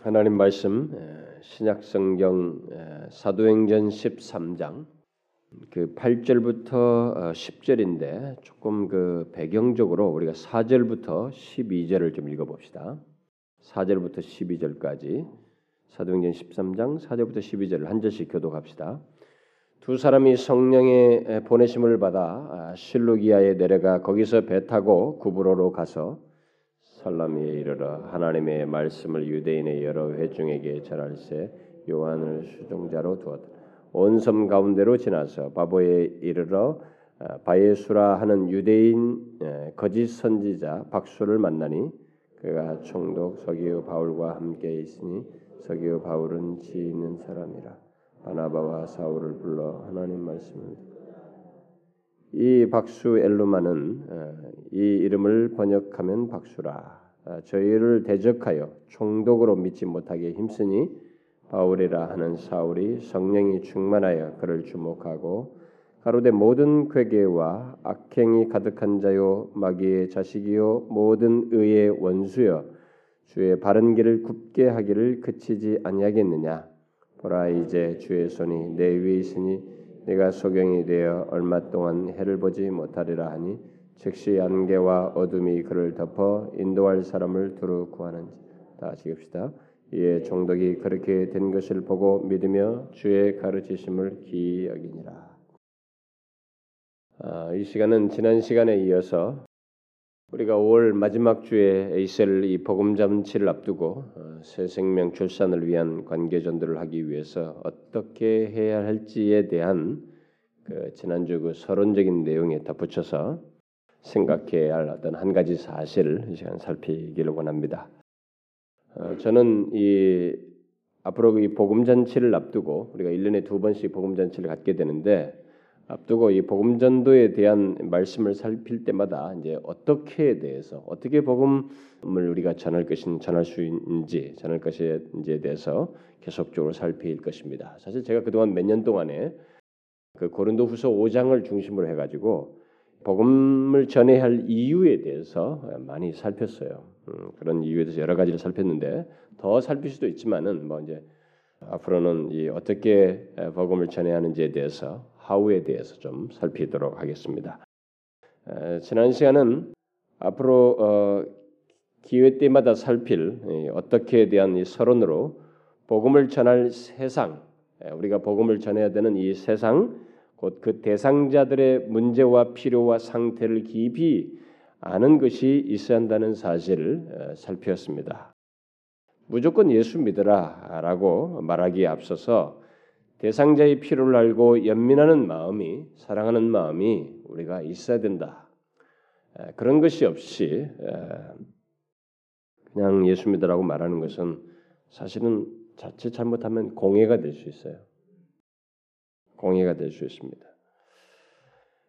하나님 말씀 신약 성경 사도행전 13장 그 8절부터 10절인데 어, 조금 그 배경적으로 우리가 4절부터 12절을 좀 읽어 봅시다. 4절부터 12절까지 사도행전 13장 4절부터 12절을 한 절씩 교독합시다. 두 사람이 성령의 보내심을 받아 아, 실루기아에 내려가 거기서 배 타고 구브로로 가서 살라미에 이르러 하나님의 말씀을 유대인의 여러 회중에게 전할세 요한을 수종자로 두었다. 온 섬 가운데로 지나서 바보에 이르러 아, 바예수라 하는 유대인 거짓 선지자 박수를 만나니 그가 총독 서기우 바울과 함께 있으니 서기우 바울은 지 있는 사람이라 바나바와 사울을 불러 하나님 말씀을 이 박수 엘루마는 어, 이 이름을 번역하면 박수라. 어, 저희를 대적하여 총독으로 믿지 못하게 힘쓰니 바울이라 하는 사울이 성령이 충만하여 그를 주목하고 가로되 모든 괴계와 악행이 가득한 자요 마귀의 자식이요 모든 의의 원수여 주의 바른 길을 굽게 하기를 그치지 아니하겠느냐 보라 이제 주의 손이 내 위에 있으니 내가 소경이 되어 얼마 동안 해를 보지 못하리라 하니 즉시 안개와 어둠이 그를 덮어 인도할 사람을 두루 구하는지 다 지읍시다. 이에 종독이 그렇게 된 것을 보고 믿으며 주의 가르치심을 기이 여기니라. 아, 이 시간은 지난 시간에 이어서 우리가 5월 마지막 주에 있을 이 복음 잔치를 앞두고 어, 새 생명 출산을 위한 관계 전도를 하기 위해서 어떻게 해야 할지에 대한 그 지난주 그 서론적인 내용에 덧붙여서 생각해야 할 어떤 한 가지 사실을 이 시간 살피기를 원합니다. 어, 저는 이 앞으로 이 복음 잔치를 앞두고 우리가 1년에 두 번씩 복음 잔치를 갖게 되는데 앞두고 이 복음 전도에 대한 말씀을 살필 때마다 이제 어떻게에 대해서 어떻게 복음을 우리가 전할 것인 전할 수 있는지 전할 이제 대해서 계속적으로 살필 것입니다. 사실 제가 그동안 몇 년 동안에 그 고린도후서 5장을 중심으로 해 가지고 복음을 전해야 할 이유에 대해서 많이 살폈어요. 음, 그런 이유에 대해서 여러 가지를 살폈는데 더 살필 수도 있지만은 뭐 이제 앞으로는 이 어떻게 복음을 전해야 하는지에 대해서 하우에 대해서 좀 살피도록 하겠습니다. 에, 지난 시간은 앞으로 어, 기회 때마다 살필 이, 어떻게에 대한 이 서론으로 복음을 전할 세상, 에, 우리가 복음을 전해야 되는 이 세상, 곧 그 대상자들의 문제와 필요와 상태를 깊이 아는 것이 있어야 한다는 사실을 에, 살폈습니다. 무조건 예수 믿으라라고 말하기에 앞서서 대상자의 필요를 알고 연민하는 마음이 사랑하는 마음이 우리가 있어야 된다. 그런 것이 없이 그냥 예수 믿으라고 말하는 것은 사실은 자칫 잘못하면 공해가 될 수 있어요. 공해가 될 수 있습니다.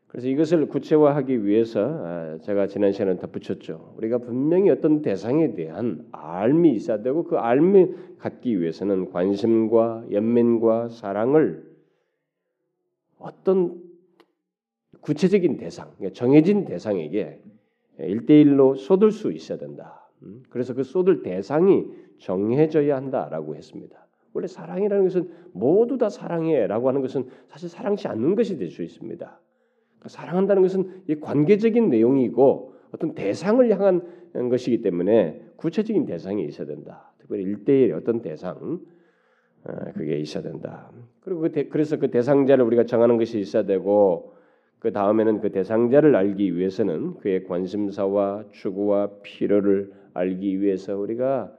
그래서 이것을 구체화하기 위해서 아, 제가 지난 시간에 덧붙였죠. 우리가 분명히 어떤 대상에 대한 알미 있어야 되고 그 알미 갖기 위해서는 관심과 연민과 사랑을 어떤 구체적인 대상, 그러니까 정해진 대상에게 일대일로 쏟을 수 있어야 된다. 음, 그래서 그 쏟을 대상이 정해져야 한다라고 했습니다. 원래 사랑이라는 것은 모두 다 사랑해라고 하는 것은 사실 사랑치 않는 것이 될 수 있습니다. 사랑한다는 것은 이 관계적인 내용이고 어떤 대상을 향한 것이기 때문에 구체적인 대상이 있어야 된다. 특별히 일대일 어떤 대상 어, 그게 있어야 된다. 그리고 그 대, 그래서 그 대상자를 우리가 정하는 것이 있어야 되고 그 다음에는 그 대상자를 알기 위해서는 그의 관심사와 추구와 필요를 알기 위해서 우리가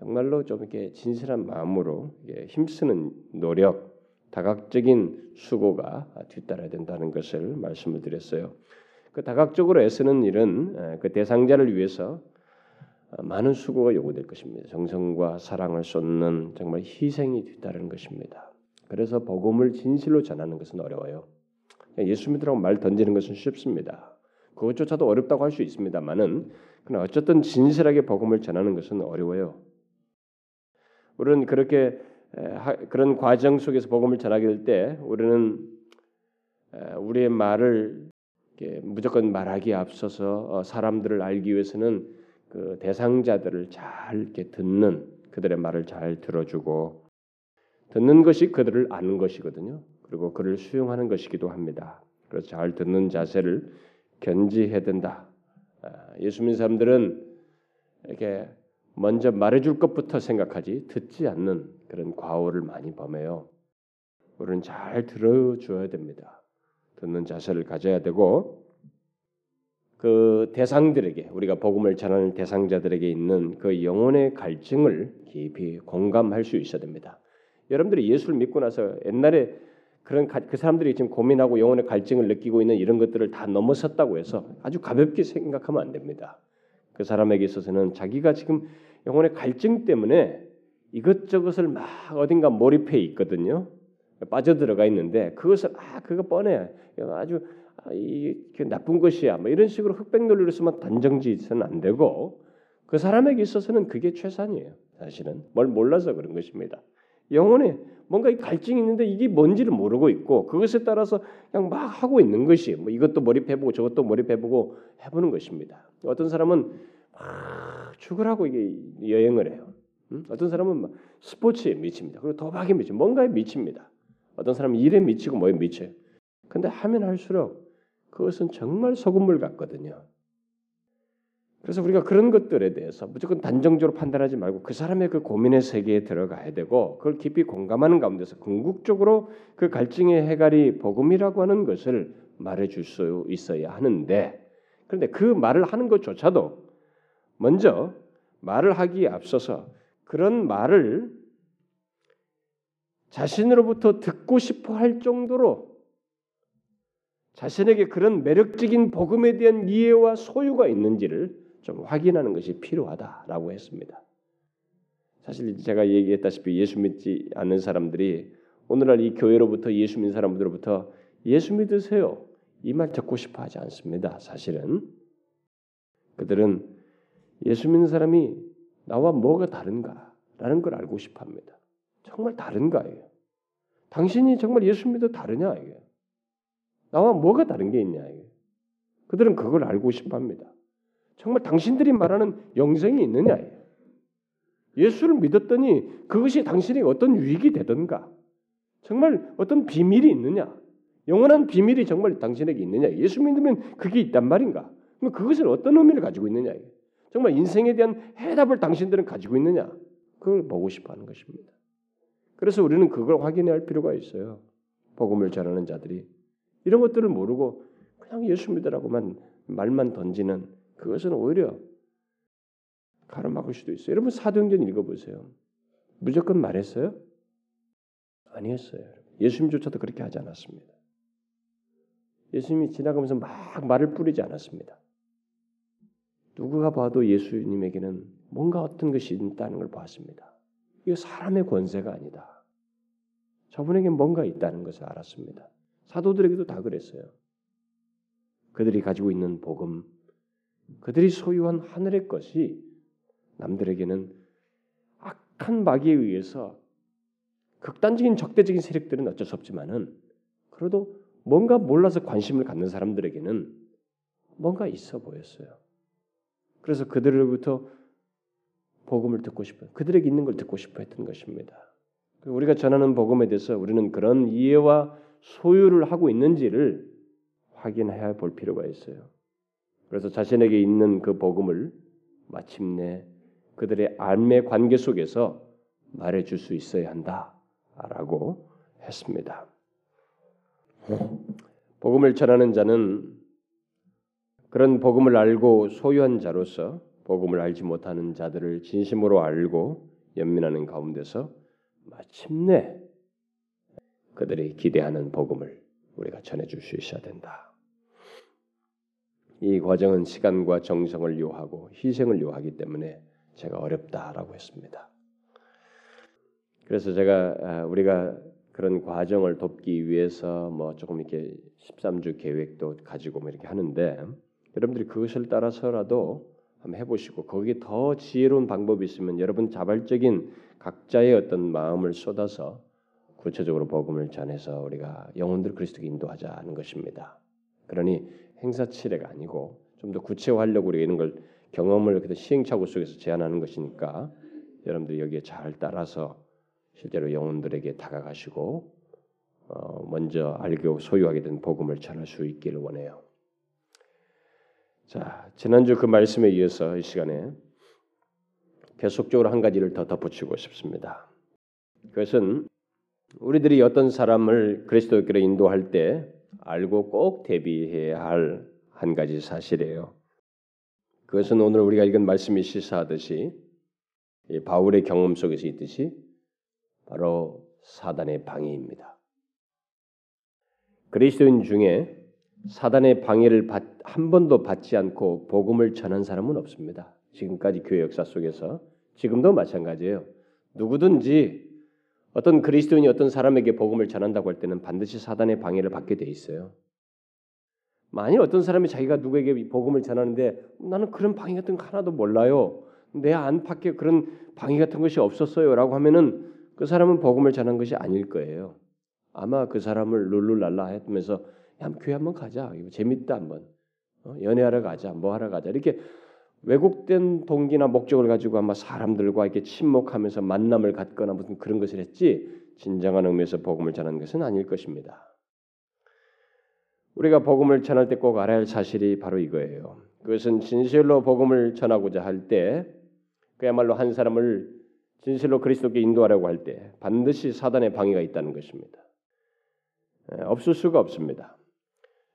정말로 좀 이렇게 진실한 마음으로 힘쓰는 노력 다각적인 수고가 뒤따라야 된다는 것을 말씀을 드렸어요. 그 다각적으로 애쓰는 일은 그 대상자를 위해서 많은 수고가 요구될 것입니다. 정성과 사랑을 쏟는 정말 희생이 뒤따르는 것입니다. 그래서 복음을 진실로 전하는 것은 어려워요. 예수 믿으라고 말 던지는 것은 쉽습니다. 그것조차도 어렵다고 할 수 있습니다만은 그러나 어쨌든 진실하게 복음을 전하는 것은 어려워요. 우리는 그렇게 그런 과정 속에서 복음을 전하게 될 때 우리는 우리의 말을 무조건 말하기에 앞서서 어, 사람들을 알기 위해서는 그 대상자들을 잘 듣는 그들의 말을 잘 들어주고 듣는 것이 그들을 아는 것이거든요. 그리고 그를 수용하는 것이기도 합니다. 그래서 잘 듣는 자세를 견지해야 된다. 아, 예수 믿는 사람들은 이렇게 먼저 말해줄 것부터 생각하지 듣지 않는 그런 과오를 많이 범해요. 우리는 잘 들어줘야 됩니다. 듣는 자세를 가져야 되고 그 대상들에게 우리가 복음을 전하는 대상자들에게 있는 그 영혼의 갈증을 깊이 공감할 수 있어야 됩니다. 여러분들이 예수를 믿고 나서 옛날에 그런 그 사람들이 지금 고민하고 영혼의 갈증을 느끼고 있는 이런 것들을 다 넘어섰다고 해서 아주 가볍게 생각하면 안 됩니다. 그 사람에게 있어서는 자기가 지금 영혼의 갈증 때문에 이것저것을 막 어딘가 몰입해 있거든요. 빠져들어가 있는데 그것을 아 그거 뻔해 아주 아, 이 나쁜 것이야 뭐 이런 식으로 흑백 논리로 쓰면 단정지어는 안 되고 그 사람에게 있어서는 그게 최선이에요. 사실은 뭘 몰라서 그런 것입니다. 영혼에 뭔가 이 갈증이 있는데 이게 뭔지를 모르고 있고 그것에 따라서 그냥 막 하고 있는 것이 뭐 이것도 몰입해보고 저것도 몰입해보고 해보는 것입니다. 어떤 사람은 막 죽으라고 이게 여행을 해요. 음? 어떤 사람은 막 스포츠에 미칩니다. 그리고 도박에 미치, 뭔가에 미칩니다. 어떤 사람은 일에 미치고 뭐에 미쳐요. 근데 하면 할수록 그것은 정말 소금물 같거든요. 그래서 우리가 그런 것들에 대해서 무조건 단정적으로 판단하지 말고 그 사람의 그 고민의 세계에 들어가야 되고 그걸 깊이 공감하는 가운데서 궁극적으로 그 갈증의 해갈이 복음이라고 하는 것을 말해줄 수 있어야 하는데 그런데 그 말을 하는 것조차도 먼저 말을 하기에 앞서서 그런 말을 자신으로부터 듣고 싶어 할 정도로 자신에게 그런 매력적인 복음에 대한 이해와 소유가 있는지를 좀 확인하는 것이 필요하다라고 했습니다. 사실 제가 얘기했다시피 예수 믿지 않는 사람들이 오늘날 이 교회로부터 예수 믿는 사람들로부터 예수 믿으세요 이 말 듣고 싶어 하지 않습니다. 사실은 그들은 예수 믿는 사람이 나와 뭐가 다른가라는 걸 알고 싶어 합니다. 정말 다른가예요. 당신이 정말 예수 믿어 다르냐 이게. 나와 뭐가 다른 게 있냐 이게. 그들은 그걸 알고 싶어 합니다. 정말 당신들이 말하는 영생이 있느냐? 예수를 믿었더니 그것이 당신에게 어떤 유익이 되던가? 정말 어떤 비밀이 있느냐? 영원한 비밀이 정말 당신에게 있느냐? 예수 믿으면 그게 있단 말인가? 그럼 그것을 어떤 의미를 가지고 있느냐? 정말 인생에 대한 해답을 당신들은 가지고 있느냐? 그걸 보고 싶어 하는 것입니다. 그래서 우리는 그걸 확인해야 할 필요가 있어요. 복음을 전하는 자들이 이런 것들을 모르고 그냥 예수 믿으라고만 말만 던지는 그것은 오히려 가로막을 수도 있어요. 여러분 사도행전 읽어보세요. 무조건 말했어요? 아니었어요. 예수님조차도 그렇게 하지 않았습니다. 예수님이 지나가면서 막 말을 뿌리지 않았습니다. 누구가 봐도 예수님에게는 뭔가 어떤 것이 있다는 걸 봤습니다. 이거 사람의 권세가 아니다. 저분에게 뭔가 있다는 것을 알았습니다. 사도들에게도 다 그랬어요. 그들이 가지고 있는 복음, 그들이 소유한 하늘의 것이 남들에게는 악한 마귀에 의해서 극단적인 적대적인 세력들은 어쩔 수 없지만은 그래도 뭔가 몰라서 관심을 갖는 사람들에게는 뭔가 있어 보였어요. 그래서 그들로부터 복음을 듣고 싶어, 그들에게 있는 걸 듣고 싶어 했던 것입니다. 우리가 전하는 복음에 대해서 우리는 그런 이해와 소유를 하고 있는지를 확인해야 볼 필요가 있어요. 그래서 자신에게 있는 그 복음을 마침내 그들의 안매 관계 속에서 말해 줄 수 있어야 한다라고 했습니다. 복음을 전하는 자는 그런 복음을 알고 소유한 자로서 복음을 알지 못하는 자들을 진심으로 알고 연민하는 가운데서 마침내 그들이 기대하는 복음을 우리가 전해줄 수 있어야 된다. 이 과정은 시간과 정성을 요하고 희생을 요하기 때문에 제가 어렵다라고 했습니다. 그래서 제가 아, 우리가 그런 과정을 돕기 위해서 뭐 조금 이렇게 13주 계획도 가지고 뭐 이렇게 하는데 여러분들이 그것을 따라서라도 한번 해보시고 거기에 더 지혜로운 방법이 있으면 여러분 자발적인 각자의 어떤 마음을 쏟아서 구체적으로 복음을 전해서 우리가 영혼들 그리스도께 인도하자는 것입니다. 그러니 행사치레가 아니고 좀 더 구체화하려고 우리가 이런 걸 경험을 그때 시행착오 속에서 제안하는 것이니까 여러분들이 여기에 잘 따라서 실제로 영혼들에게 다가가시고 어, 먼저 알고 소유하게 된 복음을 전할 수 있기를 원해요. 자, 지난주 그 말씀에 이어서 이 시간에 계속적으로 한 가지를 더 덧붙이고 싶습니다. 그것은 우리들이 어떤 사람을 그리스도께로 인도할 때 알고 꼭 대비해야 할 한 가지 사실이에요. 그것은 오늘 우리가 읽은 말씀이 시사하듯이 바울의 경험 속에서 있듯이 바로 사단의 방해입니다. 그리스도인 중에 사단의 방해를 받, 한 번도 받지 않고 복음을 전한 사람은 없습니다. 지금까지 교회 역사 속에서 지금도 마찬가지예요. 누구든지 어떤 그리스도인이 어떤 사람에게 복음을 전한다고 할 때는 반드시 사단의 방해를 받게 돼 있어요. 만일 어떤 사람이 자기가 누구에게 복음을 전하는데 나는 그런 방해 같은 거 하나도 몰라요. 내 안팎에 그런 방해 같은 것이 없었어요라고 하면은 그 사람은 복음을 전한 것이 아닐 거예요. 아마 그 사람을 룰루랄라 했면서 야, 교회 한번 가자. 재밌다 한번. 어? 연애하러 가자. 뭐 하러 가자. 이렇게 왜곡된 동기나 목적을 가지고 아마 사람들과 이렇게 침묵하면서 만남을 갖거나 무슨 그런 것을 했지 진정한 의미에서 복음을 전하는 것은 아닐 것입니다. 우리가 복음을 전할 때 꼭 알아야 할 사실이 바로 이거예요. 그것은 진실로 복음을 전하고자 할 때 그야말로 한 사람을 진실로 그리스도께 인도하려고 할 때 반드시 사단의 방해가 있다는 것입니다. 없을 수가 없습니다.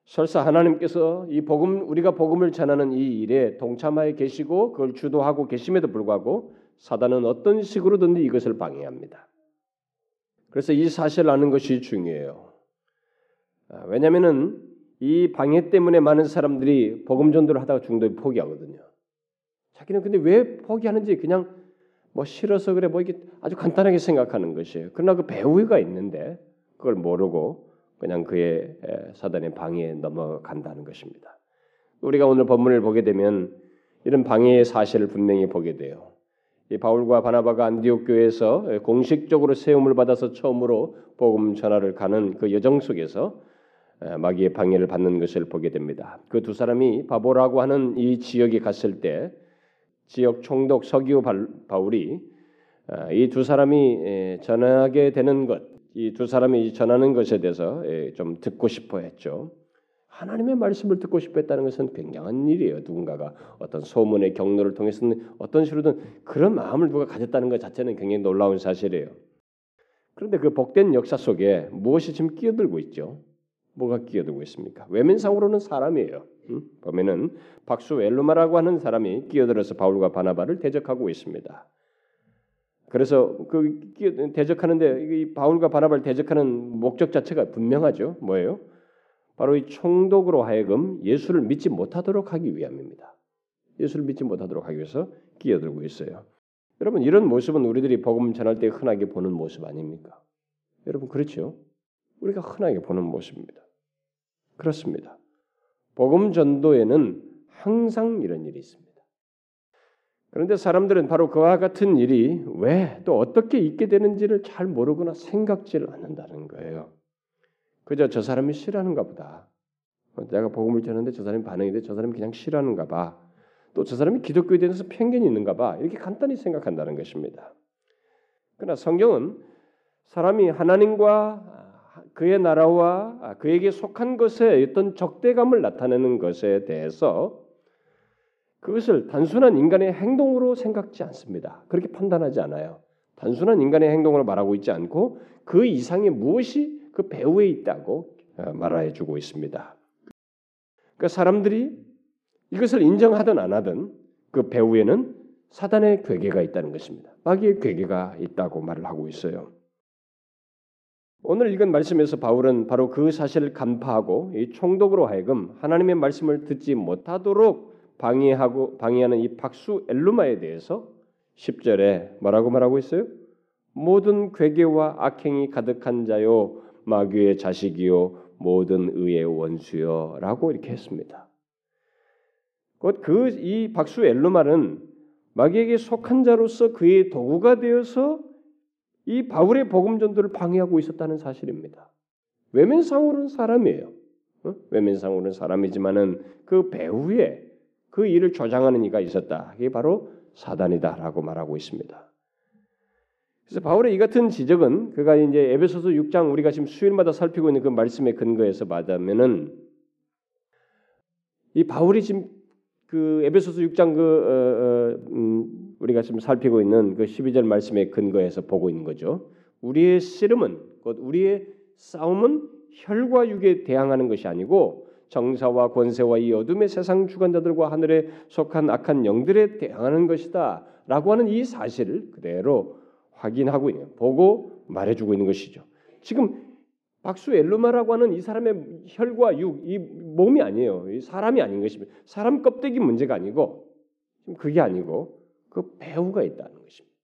설사 하나님께서 이 복음 우리가 복음을 전하는 이 일에 동참하여 계시고 그걸 주도하고 계심에도 불구하고 사단은 어떤 식으로든 이것을 방해합니다. 그래서 이 사실을 아는 것이 중요해요. 아, 왜냐하면은 이 방해 때문에 많은 사람들이 복음 전도를 하다가 중도에 포기하거든요. 자기는 근데 왜 포기하는지 그냥 뭐 싫어서 그래 뭐 이게 아주 간단하게 생각하는 것이에요. 그러나 그 배우가 있는데 그걸 모르고 그냥 그의 사단의 방해에 넘어간다는 것입니다. 우리가 오늘 본문을 보게 되면 이런 방해의 사실을 분명히 보게 돼요. 이 바울과 바나바가 안디옥 교회에서 공식적으로 세움을 받아서 처음으로 복음 전화를 가는 그 여정 속에서 마귀의 방해를 받는 것을 보게 됩니다. 그 두 사람이 바보라고 하는 이 지역에 갔을 때 지역 총독 서기오 바울이 이 두 사람이 전하게 되는 것, 이 두 사람이 전하는 것에 대해서 예, 좀 듣고 싶어 했죠. 하나님의 말씀을 듣고 싶어 했다는 것은 굉장한 일이에요. 누군가가 어떤 소문의 경로를 통해서는 어떤 식으로든 그런 마음을 누가 가졌다는 것 자체는 굉장히 놀라운 사실이에요. 그런데 그 복된 역사 속에 무엇이 지금 끼어들고 있죠? 뭐가 끼어들고 있습니까? 외면상으로는 사람이에요. 음? 보면은 박수 엘루마라고 하는 사람이 끼어들어서 바울과 바나바를 대적하고 있습니다. 그래서 그 대적하는데 이 바울과 바나바를 대적하는 목적 자체가 분명하죠. 뭐예요? 바로 이 총독으로 하여금 예수를 믿지 못하도록 하기 위함입니다. 예수를 믿지 못하도록 하기 위해서 끼어들고 있어요. 여러분 이런 모습은 우리들이 복음 전할 때 흔하게 보는 모습 아닙니까? 여러분 그렇죠? 우리가 흔하게 보는 모습입니다. 그렇습니다. 복음 전도에는 항상 이런 일이 있습니다. 그런데 사람들은 바로 그와 같은 일이 왜 또 어떻게 있게 되는지를 잘 모르거나 생각지를 않는다는 거예요. 그저 저 사람이 싫어하는가 보다. 내가 복음을 전하는데 저 사람이 반응이 돼. 저 사람이 그냥 싫어하는가 봐. 또 저 사람이 기독교에 대해서 편견이 있는가 봐. 이렇게 간단히 생각한다는 것입니다. 그러나 성경은 사람이 하나님과 그의 나라와 그에게 속한 것에 어떤 적대감을 나타내는 것에 대해서 그것을 단순한 인간의 행동으로 생각지 않습니다. 그렇게 판단하지 않아요. 단순한 인간의 행동으로 말하고 있지 않고 그 이상의 무엇이 그 배후에 있다고 어, 말해 주고 있습니다. 그러니까 사람들이 이것을 인정하든 안 하든 그 배후에는 사단의 괴계가 있다는 것입니다. 마귀의 괴계가 있다고 말을 하고 있어요. 오늘 읽은 말씀에서 바울은 바로 그 사실을 간파하고 이 총독으로 하여금 하나님의 말씀을 듣지 못하도록 방해하고 방해하는 이 박수 엘루마에 대해서 10절에 뭐라고 말하고 있어요? 모든 괴계와 악행이 가득한 자요 마귀의 자식이요 모든 의의 원수요라고 이렇게 했습니다. 곧 그 이 박수 엘루마는 마귀에게 속한 자로서 그의 도구가 되어서 이 바울의 복음 전도를 방해하고 있었다는 사실입니다. 외면상으로는 사람이에요. 어? 외면상으로는 사람이지만은 그 배후에 그 일을 조장하는 이가 있었다. 이게 바로 사단이다라고 말하고 있습니다. 그래서 바울의 이 같은 지적은 그가 이제 에베소서 6장 우리가 지금 수요일마다 살피고 있는 그 말씀의 근거에서 말하면은 이 바울이 지금 그 에베소서 6장 그 어, 어, 음, 우리가 지금 살피고 있는 그 12절 말씀의 근거에서 보고 있는 거죠. 우리의 씨름은 곧 우리의 싸움은 혈과 육에 대항하는 것이 아니고 정사와 권세와 이 어둠의 세상 주관자들과 하늘에 속한 악한 영들에 대항하는 것이다라고 하는 이 사실을 그대로 확인하고 있는 보고 말해주고 있는 것이죠. 지금 박수 엘루마라고 하는 이 사람의 혈과 육, 이 몸이 아니에요. 이 사람이 아닌 것입니다. 사람 껍데기 문제가 아니고 그게 아니고 그 배우가 있다는 것입니다.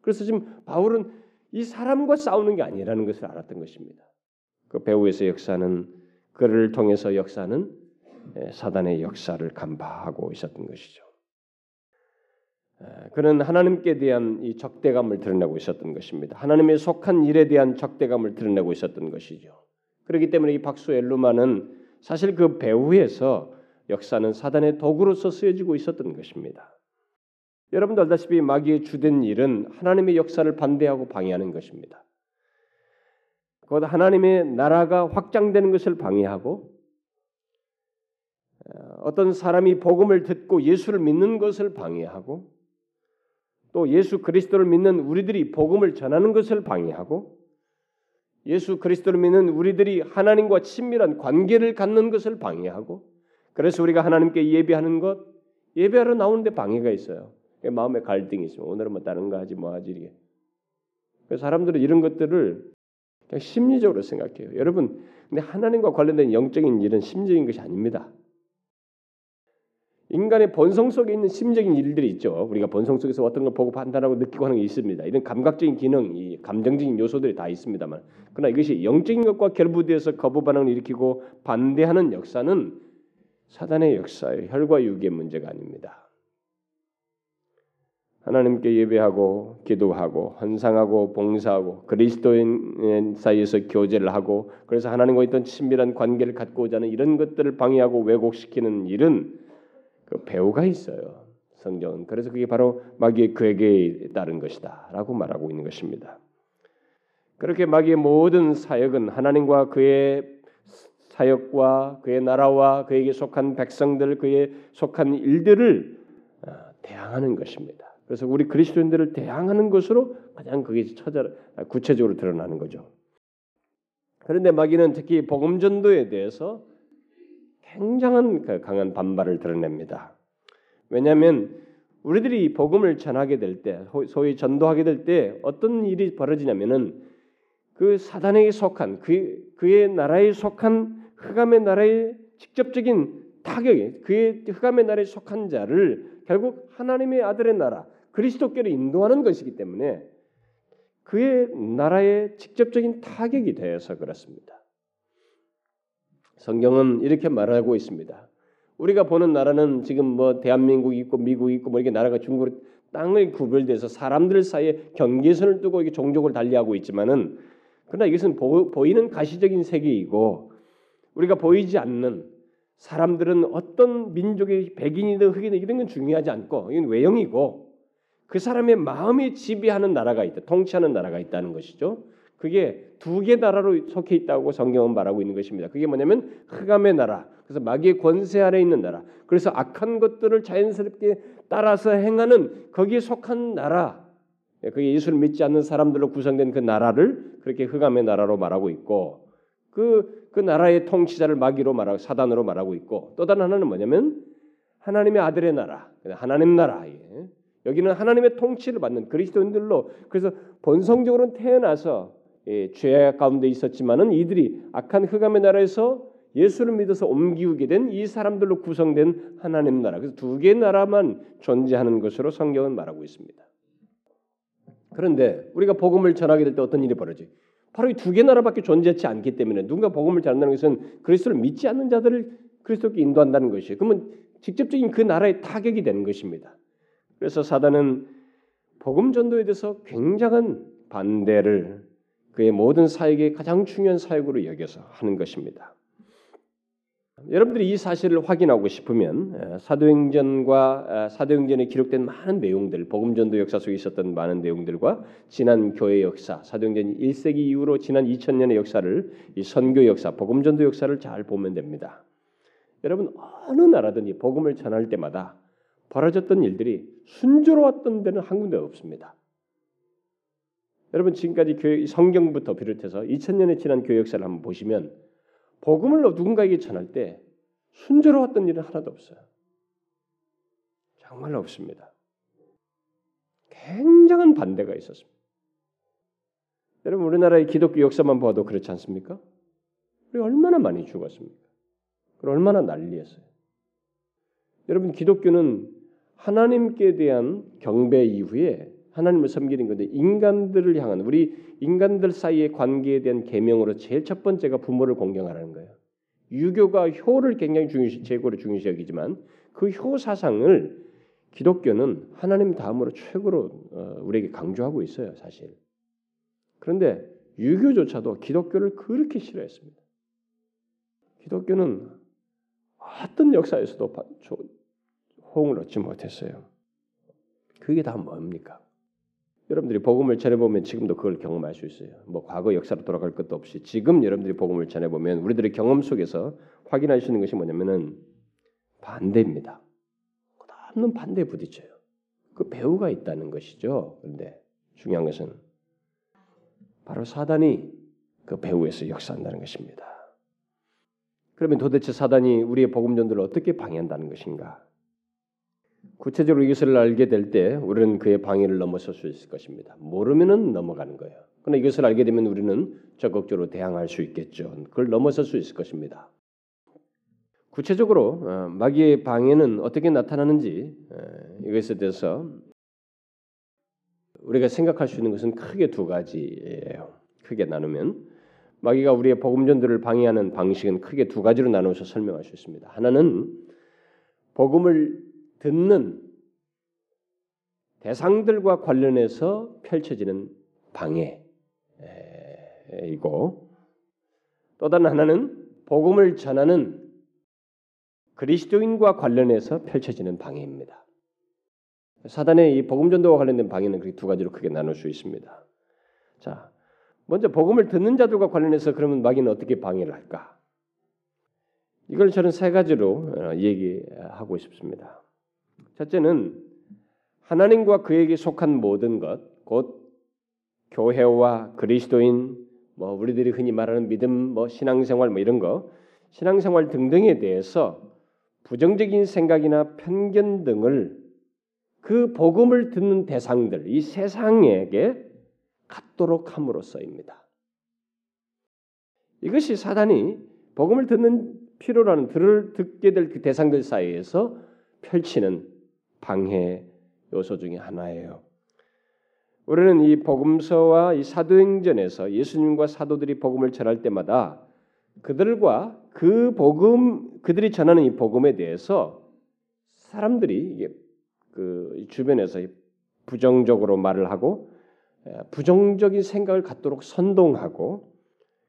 그래서 지금 바울은 이 사람과 싸우는 게 아니라는 것을 알았던 것입니다. 그 배우에서 역사는 그를 통해서 역사는 사단의 역사를 간파하고 있었던 것이죠. 그는 하나님께 대한 이 적대감을 드러내고 있었던 것입니다. 하나님의 속한 일에 대한 적대감을 드러내고 있었던 것이죠. 그렇기 때문에 이 박수 엘루마는 사실 그 배후에서 역사는 사단의 도구로서 쓰여지고 있었던 것입니다. 여러분도 알다시피 마귀의 주된 일은 하나님의 역사를 반대하고 방해하는 것입니다. 곧 하나님의 나라가 확장되는 것을 방해하고 어, 어떤 사람이 복음을 듣고 예수를 믿는 것을 방해하고 또 예수 그리스도를 믿는 우리들이 복음을 전하는 것을 방해하고 예수 그리스도를 믿는 우리들이 하나님과 친밀한 관계를 갖는 것을 방해하고 그래서 우리가 하나님께 예배하는 것 예배하러 나오는데 방해가 있어요. 마음에 갈등이 있어요. 오늘은 뭐 다른 거 하지 뭐 하지 이게. 사람들은 이런 것들을 그냥 심리적으로 생각해요. 여러분, 근데 하나님과 관련된 영적인 일은 심적인 것이 아닙니다. 인간의 본성 속에 있는 심적인 일들이 있죠. 우리가 본성 속에서 어떤 걸 보고 판단하고 느끼고 하는 게 있습니다. 이런 감각적인 기능, 이 감정적인 요소들이 다 있습니다만, 그러나 이것이 영적인 것과 결부되어서 거부 반응을 일으키고 반대하는 역사는 사단의 역사의 혈과 육의 문제가 아닙니다. 하나님께 예배하고 기도하고 헌상하고 봉사하고 그리스도인 사이에서 교제를 하고 그래서 하나님과 있던 친밀한 관계를 갖고자 하는 이런 것들을 방해하고 왜곡시키는 일은 그 배우가 있어요. 성경은 그래서 그게 바로 마귀의 괴계에 따른 것이다라고 말하고 있는 것입니다. 그렇게 마귀의 모든 사역은 하나님과 그의 사역과 그의 나라와 그에게 속한 백성들 그에 속한 일들을 어, 대항하는 것입니다. 그래서 우리 그리스도인들을 대항하는 것으로 가장 그게 처자 구체적으로 드러나는 거죠. 그런데 마귀는 특히 복음 전도에 대해서 굉장한 그 강한 반발을 드러냅니다. 왜냐하면 우리들이 복음을 전하게 될 때, 소위 전도하게 될 때 어떤 일이 벌어지냐면은 그 사단에게 속한 그 그의 나라에 속한 흑암의 나라의 직접적인 타격이 그의 흑암의 나라에 속한 자를 결국 하나님의 아들의 나라 그리스도께로 인도하는 것이기 때문에 그의 나라의 직접적인 타격이 되어서 그렇습니다. 성경은 이렇게 말하고 있습니다. 우리가 보는 나라는 지금 뭐 대한민국 있고 미국 있고 뭐 이렇게 나라가 중국 땅을 구별돼서 사람들 사이에 경계선을 두고 이게 종족을 달리하고 있지만은 그러나 이것은 보, 보이는 가시적인 세계이고 우리가 보이지 않는 사람들은 어떤 민족의 백인이든 흑인이든 이런 건 중요하지 않고 이건 외형이고 그 사람의 마음이 지배하는 나라가 있다, 통치하는 나라가 있다는 것이죠. 그게 두 개 나라로 속해 있다고 성경은 말하고 있는 것입니다. 그게 뭐냐면 흑암의 나라, 그래서 마귀의 권세 아래 있는 나라. 그래서 악한 것들을 자연스럽게 따라서 행하는 거기에 속한 나라. 예, 그게 예수를 믿지 않는 사람들로 구성된 그 나라를 그렇게 흑암의 나라로 말하고 있고 그, 그 나라의 통치자를 마귀로 말하고 사단으로 말하고 있고 또 다른 하나는 뭐냐면 하나님의 아들의 나라, 하나님 나라. 예. 여기는 하나님의 통치를 받는 그리스도인들로 그래서 본성적으로는 태어나서 예, 죄 가운데 있었지만은 이들이 악한 흑암의 나라에서 예수를 믿어서 옮기게 된 이 사람들로 구성된 하나님 나라. 그래서 두 개의 나라만 존재하는 것으로 성경은 말하고 있습니다. 그런데 우리가 복음을 전하게 될 때 어떤 일이 벌어지? 바로 이 두 개 나라밖에 존재하지 않기 때문에 누군가 복음을 전한다는 것은 그리스도를 믿지 않는 자들을 그리스도께 인도한다는 것이에요. 그러면 직접적인 그 나라의 타격이 되는 것입니다. 그래서 사단은 복음 전도에 대해서 굉장한 반대를 그의 모든 사역의 가장 중요한 사역으로 여겨서 하는 것입니다. 여러분들이 이 사실을 확인하고 싶으면 사도행전과 사도행전에 기록된 많은 내용들, 복음 전도 역사 속에 있었던 많은 내용들과 지난 교회 역사, 사도행전 1세기 이후로 지난 2000년의 역사를 이 선교 역사, 복음 전도 역사를 잘 보면 됩니다. 여러분 어느 나라든 이 복음을 전할 때마다 벌어졌던 일들이 순조로웠던 데는 한 군데 없습니다. 여러분 지금까지 교회 성경부터 비롯해서 2000년에 지난 교회 역사를 한번 보시면 복음을 누군가에게 전할 때 순조로웠던 일은 하나도 없어요. 정말 없습니다. 굉장한 반대가 있었습니다. 여러분 우리나라의 기독교 역사만 봐도 그렇지 않습니까? 우리 얼마나 많이 죽었습니까? 얼마나 난리였어요. 여러분 기독교는 하나님께 대한 경배 이후에 하나님을 섬기는 건데 인간들을 향한 우리 인간들 사이의 관계에 대한 계명으로 제일 첫 번째가 부모를 공경하라는 거예요. 유교가 효를 굉장히 중요시 제고를 중요시 여기지만 그 효 사상을 기독교는 하나님 다음으로 최고로 어, 우리에게 강조하고 있어요, 사실. 그런데 유교조차도 기독교를 그렇게 싫어했습니다. 기독교는 어떤 역사에서도 호응을 얻지 못했어요. 그게 다 뭡니까? 여러분들이 복음을 전해보면 지금도 그걸 경험할 수 있어요. 뭐 과거 역사로 돌아갈 것도 없이 지금 여러분들이 복음을 전해보면 우리들의 경험 속에서 확인할 수 있는 것이 뭐냐면은 반대입니다. 끝없는 반대에 부딪혀요. 그 배우가 있다는 것이죠. 그런데 중요한 것은 바로 사단이 그 배우에서 역사한다는 것입니다. 그러면 도대체 사단이 우리의 복음 전도를 어떻게 방해한다는 것인가? 구체적으로 이것을 알게 될 때 우리는 그의 방해를 넘어설 수 있을 것입니다. 모르면은 넘어가는 거예요. 그러나 이것을 알게 되면 우리는 적극적으로 대항할 수 있겠죠. 그걸 넘어설 수 있을 것입니다. 구체적으로 어, 마귀의 방해는 어떻게 나타나는지 이것에 대해서 우리가 생각할 수 있는 것은 크게 두 가지예요. 크게 나누면 마귀가 우리의 복음 전도를 방해하는 방식은 크게 두 가지로 나누어서 설명할 수 있습니다. 하나는 복음을 듣는 대상들과 관련해서 펼쳐지는 방해이고 또 다른 하나는 복음을 전하는 그리스도인과 관련해서 펼쳐지는 방해입니다. 사단의 이 복음 전도와 관련된 방해는 그렇게 두 가지로 크게 나눌 수 있습니다. 자, 먼저 복음을 듣는 자들과 관련해서 그러면 마귀는 어떻게 방해를 할까? 이걸 저는 세 가지로 어, 얘기하고 싶습니다. 첫째는 하나님과 그에게 속한 모든 것, 곧 교회와 그리스도인, 뭐 우리들이 흔히 말하는 믿음, 뭐 신앙생활 뭐 이런 거, 신앙생활 등등에 대해서 부정적인 생각이나 편견 등을 그 복음을 듣는 대상들, 이 세상에게 갖도록 함으로써입니다. 이것이 사단이 복음을 듣는 필요라는 들을 듣게 될 그 대상들 사이에서 펼치는 방해 요소 중의 하나예요. 우리는 이 복음서와 이 사도행전에서 예수님과 사도들이 복음을 전할 때마다 그들과 그 복음 그들이 전하는 이 복음에 대해서 사람들이 그 주변에서 부정적으로 말을 하고 부정적인 생각을 갖도록 선동하고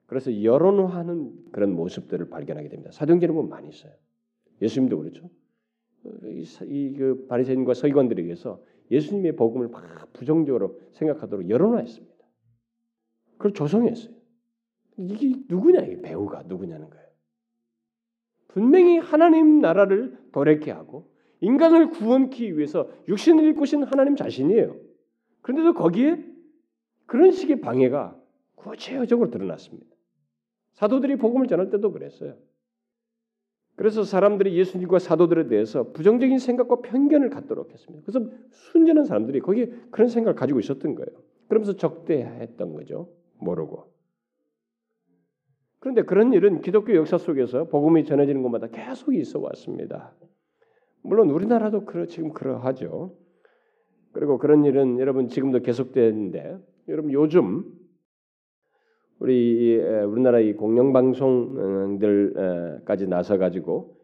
그래서 여론화하는 그런 모습들을 발견하게 됩니다. 사도행전에 보면 많이 있어요. 예수님도 그렇죠. 이그 바리새인과 서기관들에 의해서 예수님의 복음을 막 부정적으로 생각하도록 여론화했습니다. 그걸 조성했어요. 이게 누구냐 이 배우가 누구냐는 거예요. 분명히 하나님 나라를 도래케 하고 인간을 구원하기 위해서 육신을 입고 신 하나님 자신이에요. 그런데도 거기에 그런 식의 방해가 구체적으로 드러났습니다. 사도들이 복음을 전할 때도 그랬어요. 그래서 사람들이 예수님과 사도들에 대해서 부정적인 생각과 편견을 갖도록 했습니다. 그래서 순전한 사람들이 거기에 그런 생각을 가지고 있었던 거예요. 그러면서 적대했던 거죠. 모르고. 그런데 그런 일은 기독교 역사 속에서 복음이 전해지는 곳마다 계속 있어 왔습니다. 물론 우리나라도 그러, 지금 그러하죠. 그리고 그런 일은 여러분 지금도 계속되는데 여러분 요즘 우리 우리나라 이 공영방송들까지 나서 가지고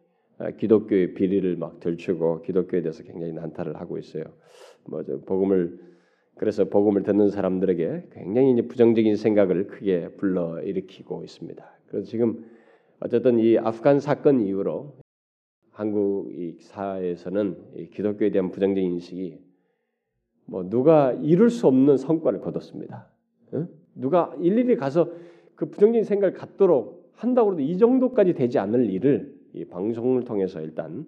기독교의 비리를 막 들추고 기독교에 대해서 굉장히 난타를 하고 있어요. 뭐 복음을 그래서 복음을 듣는 사람들에게 굉장히 이제 부정적인 생각을 크게 불러 일으키고 있습니다. 그래서 지금 어쨌든 이 아프간 사건 이후로 한국 사회에서는 기독교에 대한 부정적인 인식이 뭐 누가 이룰 수 없는 성과를 거뒀습니다. 응? 누가 일일이 가서 그 부정적인 생각을 갖도록 한다고 해도 이 정도까지 되지 않을 일을 이 방송을 통해서 일단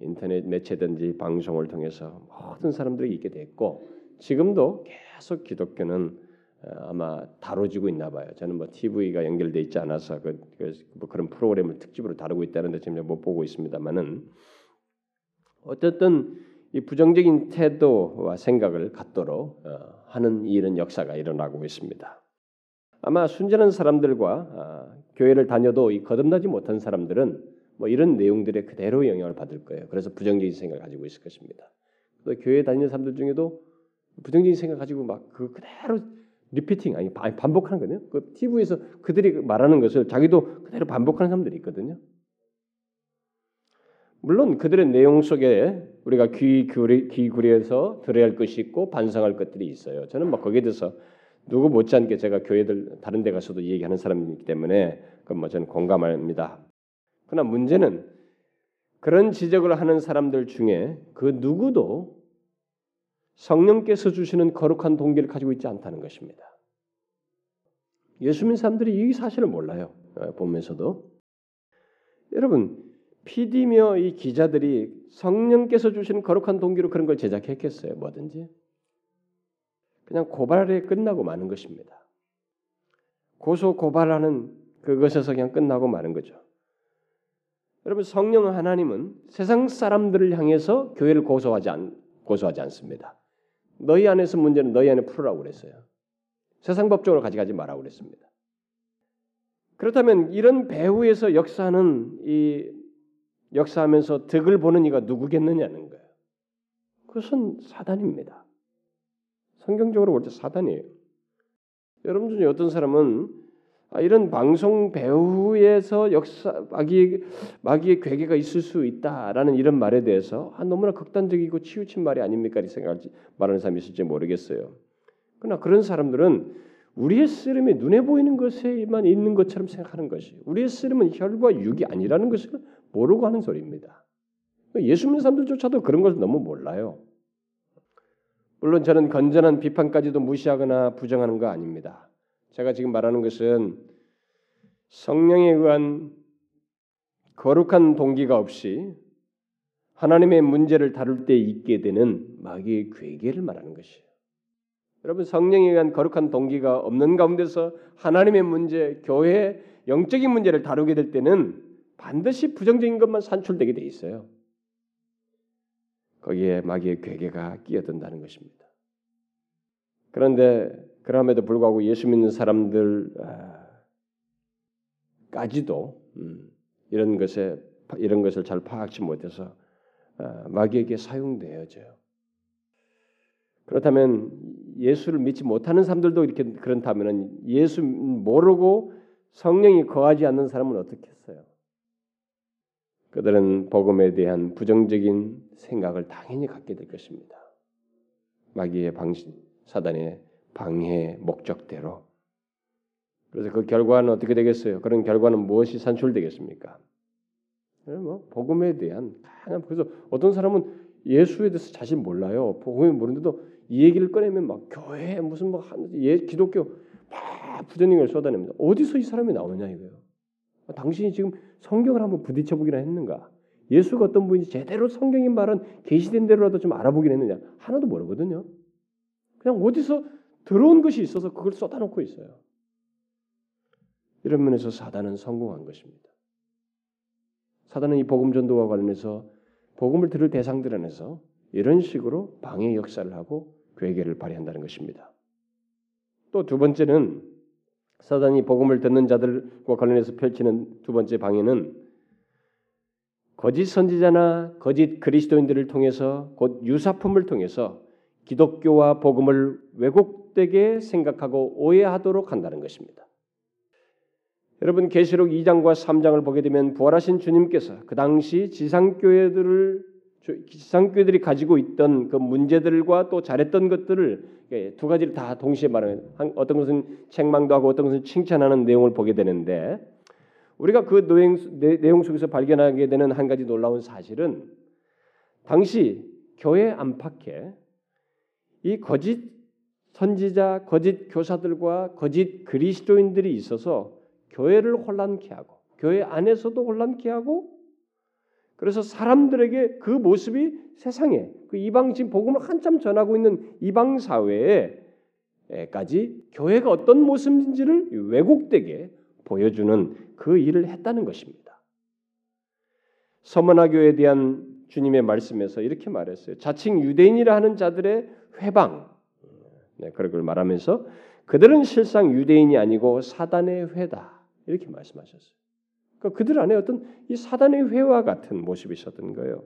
인터넷 매체든지 방송을 통해서 모든 사람들이 있게 됐고 지금도 계속 기독교는 어, 아마 다뤄지고 있나 봐요. 저는 뭐 TV가 연결돼 있지 않아서 그, 그, 뭐 그런 프로그램을 특집으로 다루고 있다는데 지금 못 보고 있습니다만은 어쨌든 이 부정적인 태도와 생각을 갖도록 어, 하는 일은 역사가 일어나고 있습니다. 아마 순전한 사람들과 어, 교회를 다녀도 이 거듭나지 못한 사람들은 뭐 이런 내용들에 그대로 영향을 받을 거예요. 그래서 부정적인 생각을 가지고 있을 것입니다. 또 교회 다니는 사람들 중에도 부정적인 생각 가지고 막 그 그대로 리피팅 아니 반복하는 거예요. 그 TV에서 그들이 말하는 것을 자기도 그대로 반복하는 사람들이 있거든요. 물론 그들의 내용 속에 우리가 귀 구리 귀 구리에서 들어야 할 것이 있고 반성할 것들이 있어요. 저는 뭐 거기에 대해서 누구 못지않게 제가 교회들 다른 데 가서도 얘기하는 사람이기 때문에 그건 뭐 저는 공감합니다. 그러나 문제는 그런 지적을 하는 사람들 중에 그 누구도 성령께서 주시는 거룩한 동기를 가지고 있지 않다는 것입니다. 예수 믿는 사람들이 이 사실을 몰라요. 어, 보면서도 여러분 PD며 이 기자들이 성령께서 주시는 거룩한 동기로 그런 걸 제작했겠어요. 뭐든지 그냥 고발에 끝나고 마는 것입니다. 고소 고발하는 그것에서 그냥 끝나고 마는 거죠. 여러분 성령 하나님은 세상 사람들을 향해서 교회를 고소하지 않 고소하지 않습니다. 너희 안에서 문제는 너희 안에 풀으라고 그랬어요. 세상 법적으로 가져가지 말라고 그랬습니다. 그렇다면 이런 배후에서 역사하는 이 역사하면서 득을 보는 이가 누구겠느냐는 거예요. 그것은 사단입니다. 성경적으로 볼 때 사단이에요. 여러분 중에 어떤 사람은 아, 이런 방송 배후에서 역사 마귀 마귀의 괴계가 있을 수 있다라는 이런 말에 대해서 아, 너무나 극단적이고 치우친 말이 아닙니까? 이렇게 생각할지 말하는 사람이 있을지 모르겠어요. 그러나 그런 사람들은 우리의 쓰름이 눈에 보이는 것에만 있는 것처럼 생각하는 것이 우리의 쓰름은 혈과 육이 아니라는 것을 모르고 하는 소리입니다. 예수 믿는 사람들조차도 그런 것을 너무 몰라요. 물론 저는 건전한 비판까지도 무시하거나 부정하는 거 아닙니다. 제가 지금 말하는 것은 성령에 의한 거룩한 동기가 없이 하나님의 문제를 다룰 때 있게 되는 마귀의 괴계를 말하는 것이에요. 여러분 성령에 의한 거룩한 동기가 없는 가운데서 하나님의 문제, 교회 영적인 문제를 다루게 될 때는 반드시 부정적인 것만 산출되게 돼 있어요. 거기에 마귀의 괴계가 끼어든다는 것입니다. 그런데 그럼에도 불구하고 예수 믿는 사람들까지도 음, 이런 것에 이런 것을 잘 파악치 못해서 아, 마귀에게 사용되어져요. 그렇다면 예수를 믿지 못하는 사람들도 이렇게 그렇다면 예수 모르고 성령이 거하지 않는 사람은 어떻겠어요? 그들은 복음에 대한 부정적인 생각을 당연히 갖게 될 것입니다. 마귀의 방식, 사단의 방해 목적대로. 그래서 그 결과는 어떻게 되겠어요? 그런 결과는 무엇이 산출되겠습니까? 뭐 복음에 대한 강한 그래서 어떤 사람은 예수에 대해서 자신 몰라요. 복음을 모르는데도 이 얘기를 꺼내면 막 교회 무슨 뭐 예, 기독교 막 부정행을 쏟아냅니다. 어디서 이 사람이 나오느냐 이거예요. 당신이 지금 성경을 한번 부딪혀 보기나 했는가? 예수가 어떤 분인지 제대로 성경이 말한 계시된 대로라도 좀 알아보긴 했느냐? 하나도 모르거든요. 그냥 어디서 들어온 것이 있어서 그걸 쏟아놓고 있어요. 이런 면에서 사단은 성공한 것입니다. 사단은 이 복음 전도와 관련해서 복음을 들을 대상들 안에서 이런 식으로 방해 역사를 하고 괴계를 발휘한다는 것입니다. 또 두 번째는 사단이 복음을 듣는 자들과 관련해서 펼치는 두 번째 방해는 거짓 선지자나 거짓 그리스도인들을 통해서 곧 유사품을 통해서 기독교와 복음을 왜곡되게 생각하고 오해하도록 한다는 것입니다. 여러분 계시록 2장과 3장을 보게 되면 부활하신 주님께서 그 당시 지상교회들을 지상교회들이 가지고 있던 그 문제들과 또 잘했던 것들을 두 가지를 다 동시에 말하는 어떤 것은 책망도 하고 어떤 것은 칭찬하는 내용을 보게 되는데 우리가 그 내용, 속에서 발견하게 되는 한 가지 놀라운 사실은 당시 교회 안팎에 이 거짓 선지자, 거짓 교사들과 거짓 그리스도인들이 있어서 교회를 혼란케 하고 교회 안에서도 혼란케 하고 그래서 사람들에게 그 모습이 세상에 그 이방 지 복음을 한참 전하고 있는 이방 사회에까지 교회가 어떤 모습인지를 왜곡되게 보여주는 그 일을 했다는 것입니다. 서머나 교에 대한 주님의 말씀에서 이렇게 말했어요. 자칭 유대인이라 하는 자들의 회방, 네, 그런 걸 말하면서 그들은 실상 유대인이 아니고 사단의 회다 이렇게 말씀하셨어요. 그러니까 그들 안에 어떤 이 사단의 회와 같은 모습이 있었던 거예요.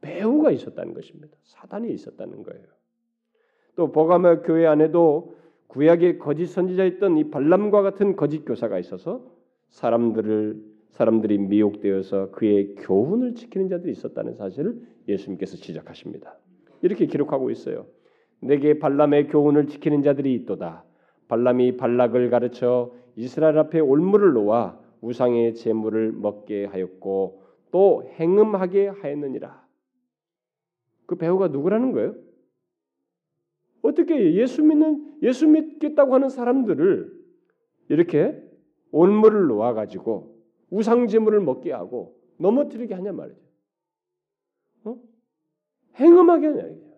배우가 있었다는 것입니다. 사단이 있었다는 거예요. 또 보가마 교회 안에도 구약의 거짓 선지자였던 이 발람과 같은 거짓 교사가 있어서 사람들을 사람들이 미혹되어서 그의 교훈을 지키는 자들이 있었다는 사실을 예수님께서 지적하십니다. 이렇게 기록하고 있어요. 내게 발람의 교훈을 지키는 자들이 있도다. 발람이 발락을 가르쳐 이스라엘 앞에 올무를 놓아 우상의 제물을 먹게 하였고 또 행음하게 하였느니라. 그 배우가 누구라는 거예요? 어떻게 예수 믿는 예수 믿겠다고 하는 사람들을 이렇게 올무를 놓아 가지고 우상 제물을 먹게 하고 넘어뜨리게 하냐 말이죠. 어? 행음하게 하냐 이게.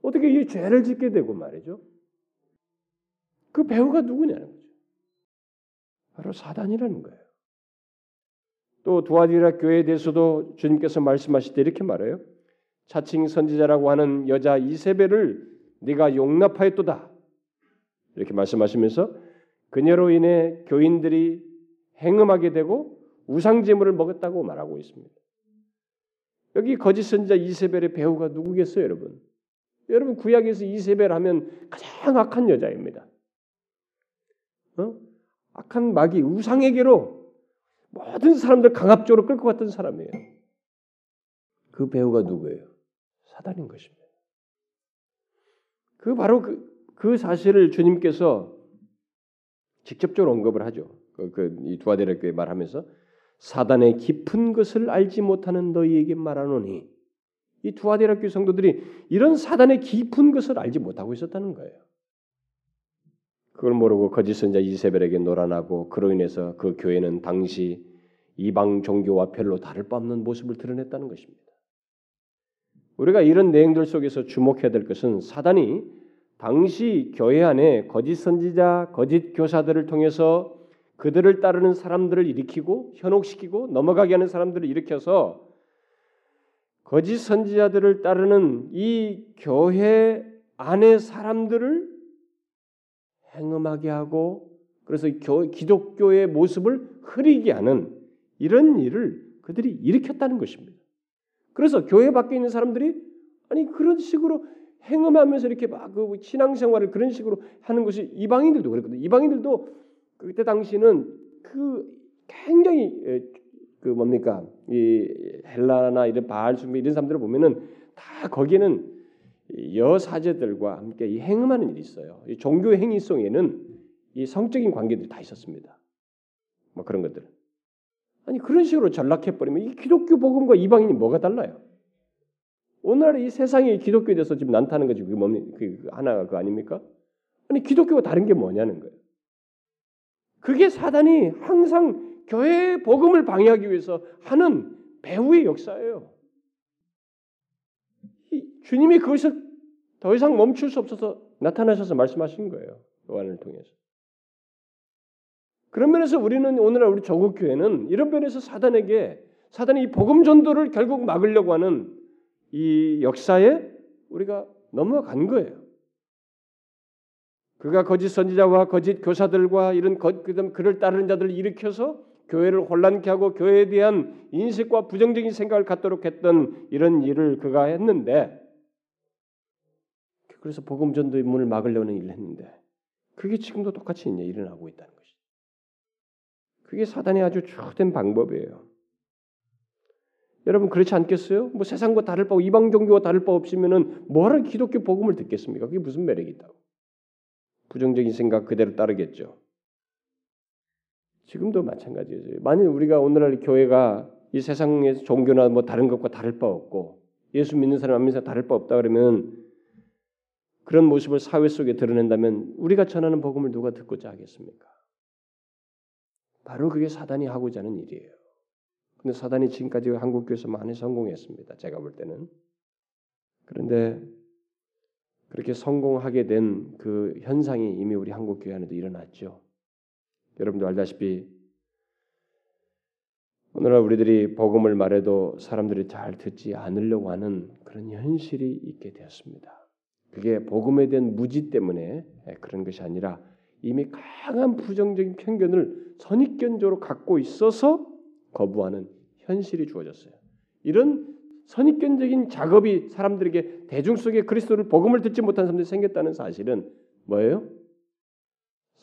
어떻게 이 죄를 짓게 되고 말이죠. 그 배우가 누구냐는 거죠. 바로 사단이라는 거예요. 또 두아디라 교회에 대해서도 주님께서 말씀하실 때 이렇게 말해요. 자칭 선지자라고 하는 여자 이세벨을 네가 용납하였도다. 이렇게 말씀하시면서 그녀로 인해 교인들이 행음하게 되고 우상제물을 먹었다고 말하고 있습니다. 여기 거짓 선지자 이세벨의 배우가 누구겠어요, 여러분? 여러분 구약에서 이세벨 하면 가장 악한 여자입니다. 어? 악한 마귀 우상에게로 모든 사람들 강압적으로 끌고 갔던 사람이에요. 그 배우가 누구예요? 사단인 것입니다. 그 바로 그, 그 사실을 주님께서 직접적으로 언급을 하죠. 그, 그 이 두아데라 교회 말하면서 사단의 깊은 것을 알지 못하는 너희에게 말하노니 이 두아데라 교회 성도들이 이런 사단의 깊은 것을 알지 못하고 있었다는 거예요. 그걸 모르고 거짓 선자 이세벨에게 노란하고 그로 인해서 그 교회는 당시 이방 종교와 별로 다를 바 없는 모습을 드러냈다는 것입니다. 우리가 이런 내용들 속에서 주목해야 될 것은 사단이 당시 교회 안에 거짓 선지자, 거짓 교사들을 통해서 그들을 따르는 사람들을 일으키고 현혹시키고 넘어가게 하는 사람들을 일으켜서 거짓 선지자들을 따르는 이 교회 안의 사람들을 행음하게 하고 그래서 기독교의 모습을 흐리게 하는 이런 일을 그들이 일으켰다는 것입니다. 그래서 교회 밖에 있는 사람들이 아니 그런 식으로 행음하면서 이렇게 막 그 신앙생활을 그런 식으로 하는 것이 이방인들도 그랬거든요. 이방인들도 그때 당시는 그 굉장히 그 뭡니까 이 헬라나 이런 바알 숭배 이런 사람들을 보면은 다 거기에는 여사제들과 함께 이 행음하는 일이 있어요. 이 종교 행위성에는 이 성적인 관계들이 다 있었습니다. 뭐 그런 것들. 아니 그런 식으로 전락해 버리면 이 기독교 복음과 이방인이 뭐가 달라요? 오늘날 이 세상이 기독교에 대해서 지금 난타는 거지 그게 뭡니까? 그 하나가 그 아닙니까? 아니 기독교가 다른 게 뭐냐는 거예요. 그게 사단이 항상 교회의 복음을 방해하기 위해서 하는 배후의 역사예요. 주님이 그것을 더 이상 멈출 수 없어서 나타나셔서 말씀하신 거예요. 요한을 통해서. 그런 면에서 우리는 오늘날 우리 조국 교회는 이런 면에서 사단에게 사단이 이 복음 전도를 결국 막으려고 하는 이 역사에 우리가 넘어간 거예요. 그가 거짓 선지자와 거짓 교사들과 이런 그다음 그를 따르는 자들을 일으켜서 교회를 혼란케 하고 교회에 대한 인식과 부정적인 생각을 갖도록 했던 이런 일을 그가 했는데 그래서 복음 전도의 문을 막으려는 일을 했는데 그게 지금도 똑같이 이제 일어나고 있다는 것이죠. 그게 사단의 아주 주된 방법이에요. 여러분 그렇지 않겠어요? 뭐 세상과 다를 바 이방 종교와 다를 바 없으면은 뭐하러 기독교 복음을 듣겠습니까? 그게 무슨 매력이 있다고? 부정적인 생각 그대로 따르겠죠. 지금도 마찬가지예요. 만일 우리가 오늘날 교회가 이 세상의 종교나 뭐 다른 것과 다를 바 없고 예수 믿는 사람 안 믿는 사람 다를 바 없다 그러면 그런 모습을 사회 속에 드러낸다면 우리가 전하는 복음을 누가 듣고자 하겠습니까? 바로 그게 사단이 하고자 하는 일이에요. 근데 사단이 지금까지 한국 교회에서 많이 성공했습니다. 제가 볼 때는. 그런데 그렇게 성공하게 된 그 현상이 이미 우리 한국 교회 안에도 일어났죠. 여러분도 알다시피 오늘날 우리들이 복음을 말해도 사람들이 잘 듣지 않으려고 하는 그런 현실이 있게 되었습니다. 그게 복음에 대한 무지 때문에 그런 것이 아니라 이미 강한 부정적인 편견을 선입견적으로 갖고 있어서 거부하는 현실이 주어졌어요. 이런 선입견적인 작업이 사람들에게 대중 속에 그리스도를 복음을 듣지 못한 사람들이 생겼다는 사실은 뭐예요?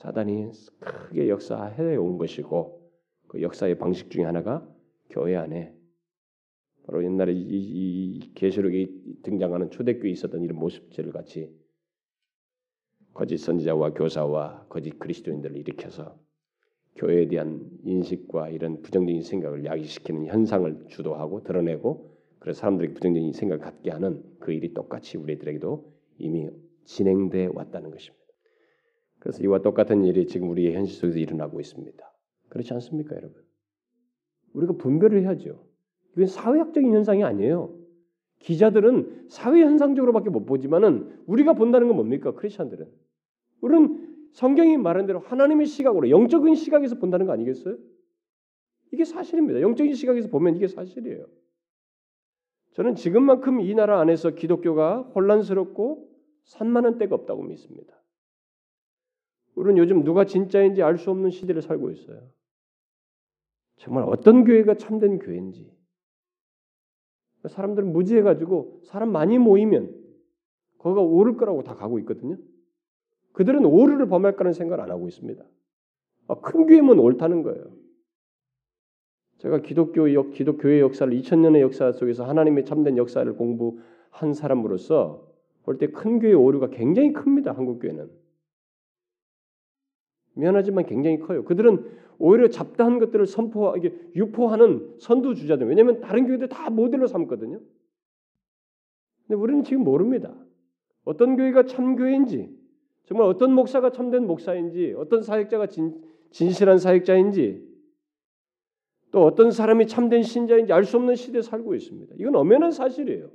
사단이 크게 역사해 온 것이고 그 역사의 방식 중에 하나가 교회 안에 바로 옛날에 이 계시록에 등장하는 초대교회 있었던 이런 모습들 같이 거짓 선지자와 교사와 거짓 그리스도인들을 일으켜서 교회에 대한 인식과 이런 부정적인 생각을 야기시키는 현상을 주도하고 드러내고 그래서 사람들에게 부정적인 생각을 갖게 하는 그 일이 똑같이 우리들에게도 이미 진행돼 왔다는 것입니다. 그래서 이와 똑같은 일이 지금 우리의 현실 속에서 일어나고 있습니다. 그렇지 않습니까, 여러분? 우리가 분별을 해야죠. 이건 사회학적인 현상이 아니에요. 기자들은 사회 현상적으로밖에 못 보지만은 우리가 본다는 건 뭡니까? 크리스천들은 우리는 성경이 말한 대로 하나님의 시각으로 영적인 시각에서 본다는 거 아니겠어요? 이게 사실입니다. 영적인 시각에서 보면 이게 사실이에요. 저는 지금만큼 이 나라 안에서 기독교가 혼란스럽고 산만한 때가 없다고 믿습니다. 우리는 요즘 누가 진짜인지 알 수 없는 시대를 살고 있어요. 정말 어떤 교회가 참된 교회인지. 사람들은 무지해가지고 사람 많이 모이면 거기가 오를 거라고 다 가고 있거든요. 그들은 오류를 범할 거라는 생각을 안 하고 있습니다. 아, 큰 교회면 옳다는 거예요. 제가 기독교 역, 기독교의 역사를 2000년의 역사 속에서 하나님의 참된 역사를 공부한 사람으로서 볼 때 큰 교회 오류가 굉장히 큽니다. 한국 교회는 미안하지만 굉장히 커요. 그들은 오히려 잡다한 것들을 선포 이게 유포하는 선두 주자들. 왜냐하면 다른 교회들 다 모델로 삼거든요. 근데 우리는 지금 모릅니다. 어떤 교회가 참 교회인지, 정말 어떤 목사가 참된 목사인지, 어떤 사역자가 진, 진실한 사역자인지, 또 어떤 사람이 참된 신자인지 알 수 없는 시대에 살고 있습니다. 이건 엄연한 사실이에요.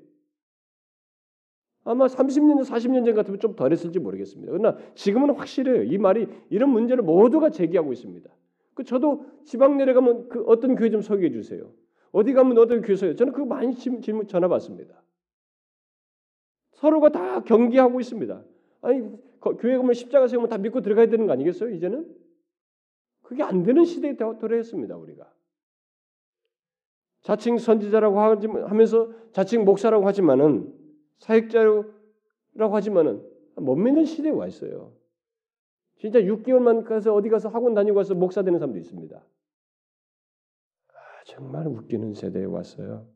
아마 30년, 40년 전 같으면 좀 덜했을지 모르겠습니다. 그러나 지금은 확실해요. 이 말이 이런 문제를 모두가 제기하고 있습니다. 그 저도 지방 내려가면 그 어떤 교회 좀 소개해 주세요. 어디 가면 어떤 교회서요. 저는 그거 많이 질문 전화 받습니다. 서로가 다 경계하고 있습니다. 아니 교회 가면 십자가 세우면 다 믿고 들어가야 되는 거 아니겠어요? 이제는 그게 안 되는 시대에 도래했습니다. 우리가 자칭 선지자라고 하면서 자칭 목사라고 하지만은 사역자라고 하지만은 못 믿는 시대에 와 있어요. 진짜 6개월만 가서 어디 가서 학원 다니고 와서 목사 되는 사람도 있습니다. 아, 정말 웃기는 세대에 왔어요.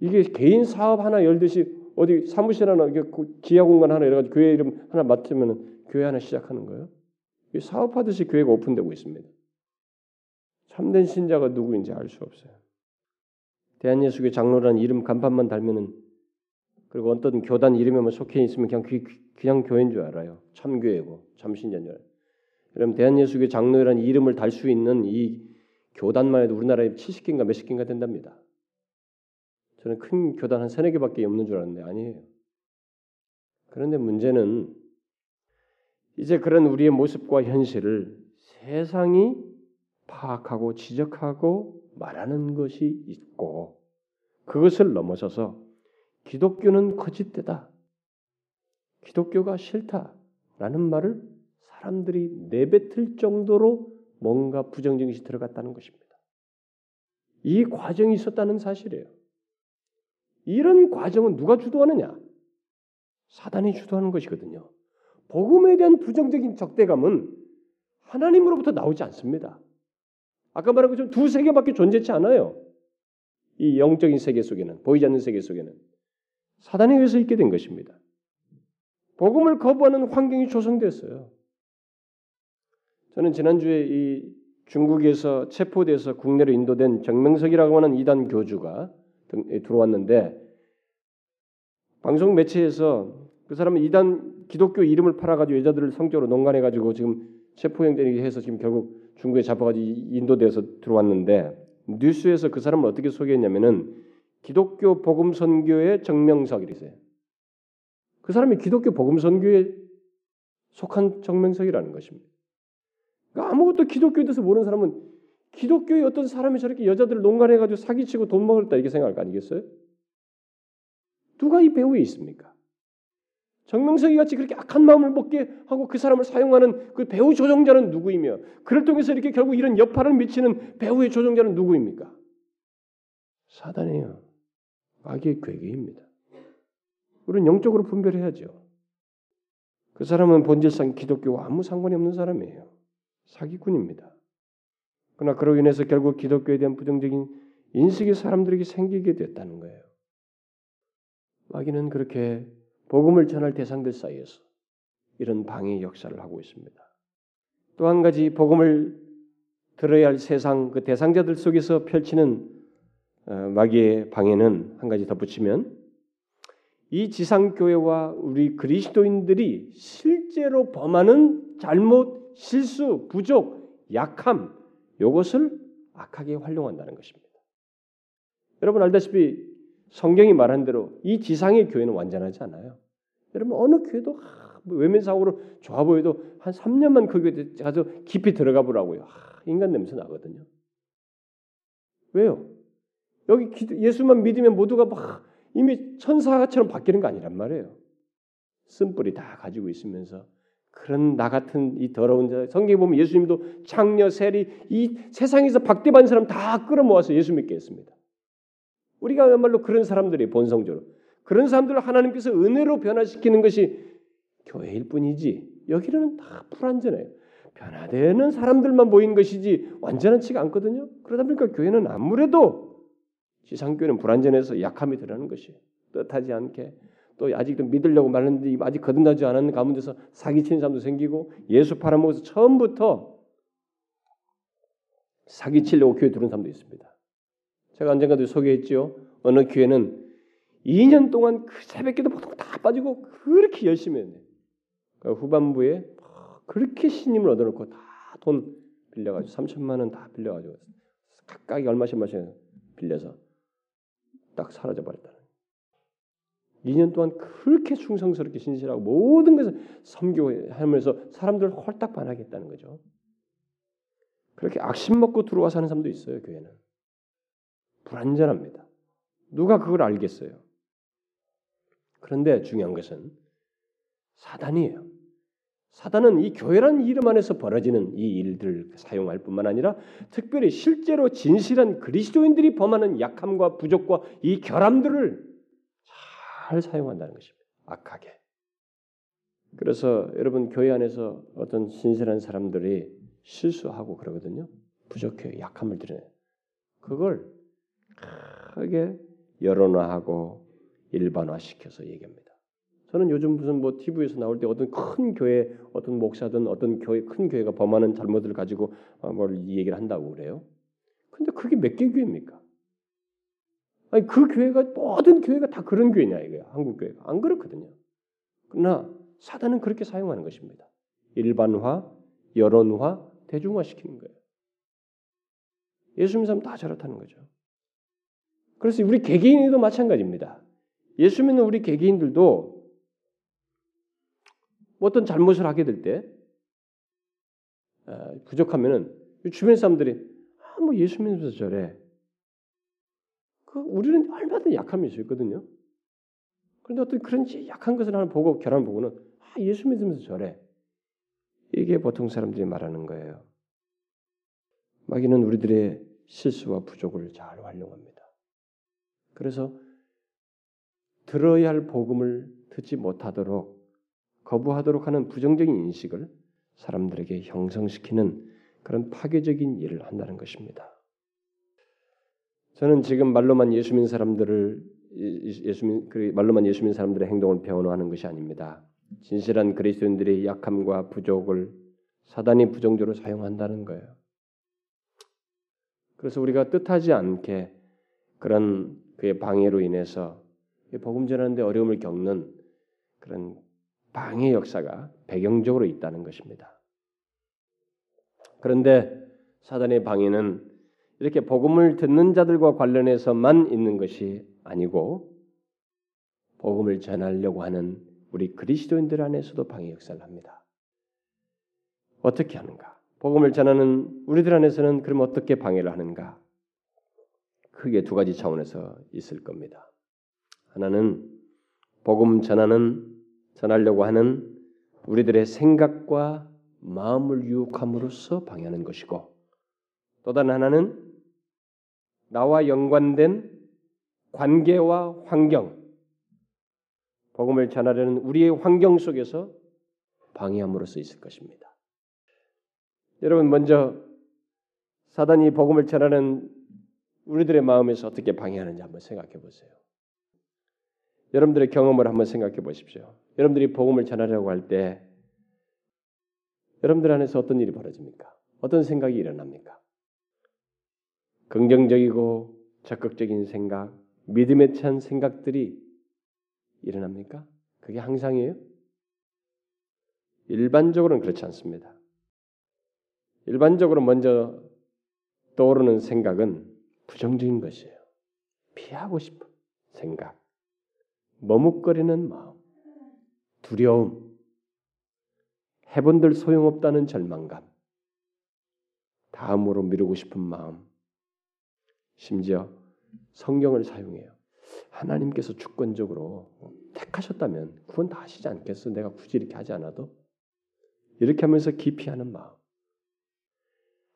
이게 개인 사업 하나 열듯이 어디 사무실 하나 기하 공간 하나 열어가지고 교회 이름 하나 맡으면 교회 하나 시작하는 거예요. 사업하듯이 교회가 오픈되고 있습니다. 참된 신자가 누구인지 알 수 없어요. 대한예수교 장로라는 이름 간판만 달면은 그리고 어떤 교단 이름에만 속해 있으면 그냥 그, 그냥 교회인 줄 알아요. 참교회고 알아요. 여러분 대한예수교 장로라는 이름을 달 수 있는 이 교단만 해도 우리나라에 70개인가 몇십 개인가 된답니다. 저는 큰 교단 한 세네 개밖에 없는 줄 알았는데 아니에요. 그런데 문제는 이제 그런 우리의 모습과 현실을 세상이 파악하고 지적하고 말하는 것이 있고 그것을 넘어서서 기독교는 거짓되다. 기독교가 싫다라는 말을 사람들이 내뱉을 정도로 뭔가 부정적인 것이 들어갔다는 것입니다. 이 과정이 있었다는 사실이에요. 이런 과정은 누가 주도하느냐? 사단이 주도하는 것이거든요. 복음에 대한 부정적인 적대감은 하나님으로부터 나오지 않습니다. 아까 말한 것처럼 두 세계밖에 존재치 않아요. 이 영적인 세계 속에는 보이지 않는 세계 속에는 사단에 의해서 있게 된 것입니다. 복음을 거부하는 환경이 조성됐어요. 저는 지난주에 이 중국에서 체포돼서 국내로 인도된 정명석이라고 하는 이단 교주가 들어왔는데 방송 매체에서 그 사람은 이단 기독교 이름을 팔아가지고 여자들을 성적으로 농간해가지고 지금 체포행되게 해서 지금 결국 중국에 잡아가지고 인도돼서 들어왔는데 뉴스에서 그 사람을 어떻게 소개했냐면은 기독교 복음 선교의 정명석 이랬어요. 그 사람이 기독교 복음 선교에 속한 정명석이라는 것입니다. 그러니까 아무것도 기독교에 대해서 모르는 사람은 기독교의 어떤 사람이 저렇게 여자들을 농간해가지고 사기치고 돈 먹었다 이렇게 생각할 거 아니겠어요? 누가 이 배후에 있습니까? 정명석이 같이 그렇게 악한 마음을 먹게 하고 그 사람을 사용하는 그 배후 조종자는 누구이며 그를 통해서 이렇게 결국 이런 여파를 미치는 배후의 조종자는 누구입니까? 사단이에요. 마귀의 괴계입니다. 우리는 영적으로 분별해야죠. 그 사람은 본질상 기독교와 아무 상관이 없는 사람이에요. 사기꾼입니다. 그러나 그로 인해서 결국 기독교에 대한 부정적인 인식이 사람들에게 생기게 됐다는 거예요. 마귀는 그렇게 복음을 전할 대상들 사이에서 이런 방해 역사를 하고 있습니다. 또 한 가지 복음을 들어야 할 세상 그 대상자들 속에서 펼치는 어, 마귀의 방해는 한 가지 덧붙이면 이 지상 교회와 우리 그리스도인들이 실제로 범하는 잘못, 실수, 부족, 약함 이것을 악하게 활용한다는 것입니다. 여러분 알다시피 성경이 말한 대로 이 지상의 교회는 완전하지 않아요. 여러분 어느 교회도 뭐 외면상으로 좋아 보여도 한 3년만 그 교회 가서 깊이 들어가 보라고요. 인간 냄새 나거든요. 왜요? 여기 예수만 믿으면 모두가 막 이미 천사처럼 바뀌는 거 아니란 말이에요. 쓴뿌리 다 가지고 있으면서 그런 나 같은 이 더러운 자 성경에 보면 예수님도 창녀 세리 이 세상에서 박대받는 사람 다 끌어모아서 예수 믿게 했습니다. 우리가야말로 그런 사람들이 본성적으로 그런 사람들을 하나님께서 은혜로 변화시키는 것이 교회일 뿐이지 여기는 다 불완전해요. 변화되는 사람들만 모인 것이지 완전하지가 않거든요. 그러다 보니까 교회는 아무래도 지상교회는 불완전해서 약함이 드러나는 것이 뜻하지 않게 또 아직도 믿으려고 말했는데 아직 거듭나지 않은 가운데서 사기치는 사람도 생기고 예수 팔아먹어서 처음부터 사기치려고 교회 들어온 사람도 있습니다. 제가 언젠가도 소개했죠. 어느 교회는 2년 동안 그 새벽기도 보통 다 빠지고 그렇게 열심히 했네. 그 후반부에 그렇게 신임을 얻어놓고 다 돈 빌려가지고 3천만 원 다 빌려가지고 각각이 얼마씩 마씩 빌려서 딱 사라져 버렸다는. 2년 동안 그렇게 충성스럽게 신실하고 모든 것을 섬교하면서 사람들을 홀딱 반하겠다는 거죠. 그렇게 악심 먹고 들어와 사는 사람도 있어요 교회는. 불안전합니다. 누가 그걸 알겠어요? 그런데 중요한 것은 사단이에요. 사단은 이 교회라는 이름 안에서 벌어지는 이 일들을 사용할 뿐만 아니라 특별히 실제로 진실한 그리스도인들이 범하는 약함과 부족과 이 결함들을 잘 사용한다는 것입니다. 악하게. 그래서 여러분 교회 안에서 어떤 신실한 사람들이 실수하고 그러거든요. 부족해 약함을 드러내. 그걸 크게 여론화하고 일반화시켜서 얘기합니다. 저는 요즘 무슨 뭐 TV에서 나올 때 어떤 큰 교회 어떤 목사든 어떤 교회 큰 교회가 범하는 잘못을 가지고 어, 뭘 얘기를 한다고 그래요. 근데 그게 몇 개 교회입니까? 아니 그 교회가 모든 교회가 다 그런 교회냐 이거야 한국 교회가 안 그렇거든요. 그러나 사단은 그렇게 사용하는 것입니다. 일반화, 여론화, 대중화 시키는 거예요. 예수 믿는 사람 다 저렇다는 거죠. 그래서 우리 개개인도 마찬가지입니다. 예수 믿는 우리 개개인들도 어떤 잘못을 하게 될때 아, 부족하면은 주변 사람들이 아, 뭐 예수 믿으면서 저래. 그 우리는 얼마든 약함이 있 있거든요. 그런데 어떤 그런 약한 것을 하나 보고 결함 보고는 아, 예수 믿으면서 저래. 이게 보통 사람들이 말하는 거예요. 마귀는 우리들의 실수와 부족을 잘 활용합니다. 그래서 들어야 할 복음을 듣지 못하도록 거부하도록 하는 부정적인 인식을 사람들에게 형성시키는 그런 파괴적인 일을 한다는 것입니다. 저는 지금 말로만 예수 믿는 사람들을 예수 믿그 말로만 예수 믿는 사람들의 행동을 변호하는 것이 아닙니다. 진실한 그리스도인들의 약함과 부족을 사단이 부정적으로 사용한다는 거예요. 그래서 우리가 뜻하지 않게 그런 그의 방해로 인해서 복음 전하는데 어려움을 겪는 그런 방해 역사가 배경적으로 있다는 것입니다. 그런데 사단의 방해는 이렇게 복음을 듣는 자들과 관련해서만 있는 것이 아니고 복음을 전하려고 하는 우리 그리스도인들 안에서도 방해 역사를 합니다. 어떻게 하는가? 복음을 전하는 우리들 안에서는 그럼 어떻게 방해를 하는가? 크게 두 가지 차원에서 있을 겁니다. 하나는 복음 전하는 전하려고 하는 우리들의 생각과 마음을 유혹함으로써 방해하는 것이고 또 다른 하나는 나와 연관된 관계와 환경, 복음을 전하려는 우리의 환경 속에서 방해함으로써 있을 것입니다. 여러분 먼저 사단이 복음을 전하는 우리들의 마음에서 어떻게 방해하는지 한번 생각해 보세요. 여러분들의 경험을 한번 생각해 보십시오. 여러분들이 복음을 전하려고 할 때 여러분들 안에서 어떤 일이 벌어집니까? 어떤 생각이 일어납니까? 긍정적이고 적극적인 생각, 믿음에 찬 생각들이 일어납니까? 그게 항상이에요? 일반적으로는 그렇지 않습니다. 일반적으로 먼저 떠오르는 생각은 부정적인 것이에요. 피하고 싶은 생각, 머뭇거리는 마음, 두려움, 해본들 소용없다는 절망감, 다음으로 미루고 싶은 마음, 심지어 성경을 사용해요. 하나님께서 주권적으로 택하셨다면 구원 다 하시지 않겠어? 내가 굳이 이렇게 하지 않아도 이렇게 하면서 기피하는 마음.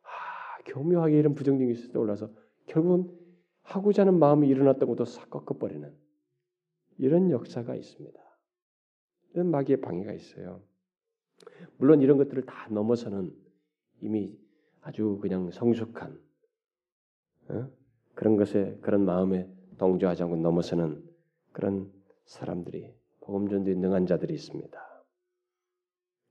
아, 교묘하게 이런 부정적인 것이 떠올라서 결국은 하고자 하는 마음이 일어났던 것도 싹 꺾어버리는 이런 역사가 있습니다. 이런 마귀의 방해가 있어요. 물론 이런 것들을 다 넘어서는 이미 아주 그냥 성숙한 어? 그런 것에 그런 마음에 동조하지 않고 넘어서는 그런 사람들이 복음 전도에 능한 자들이 있습니다.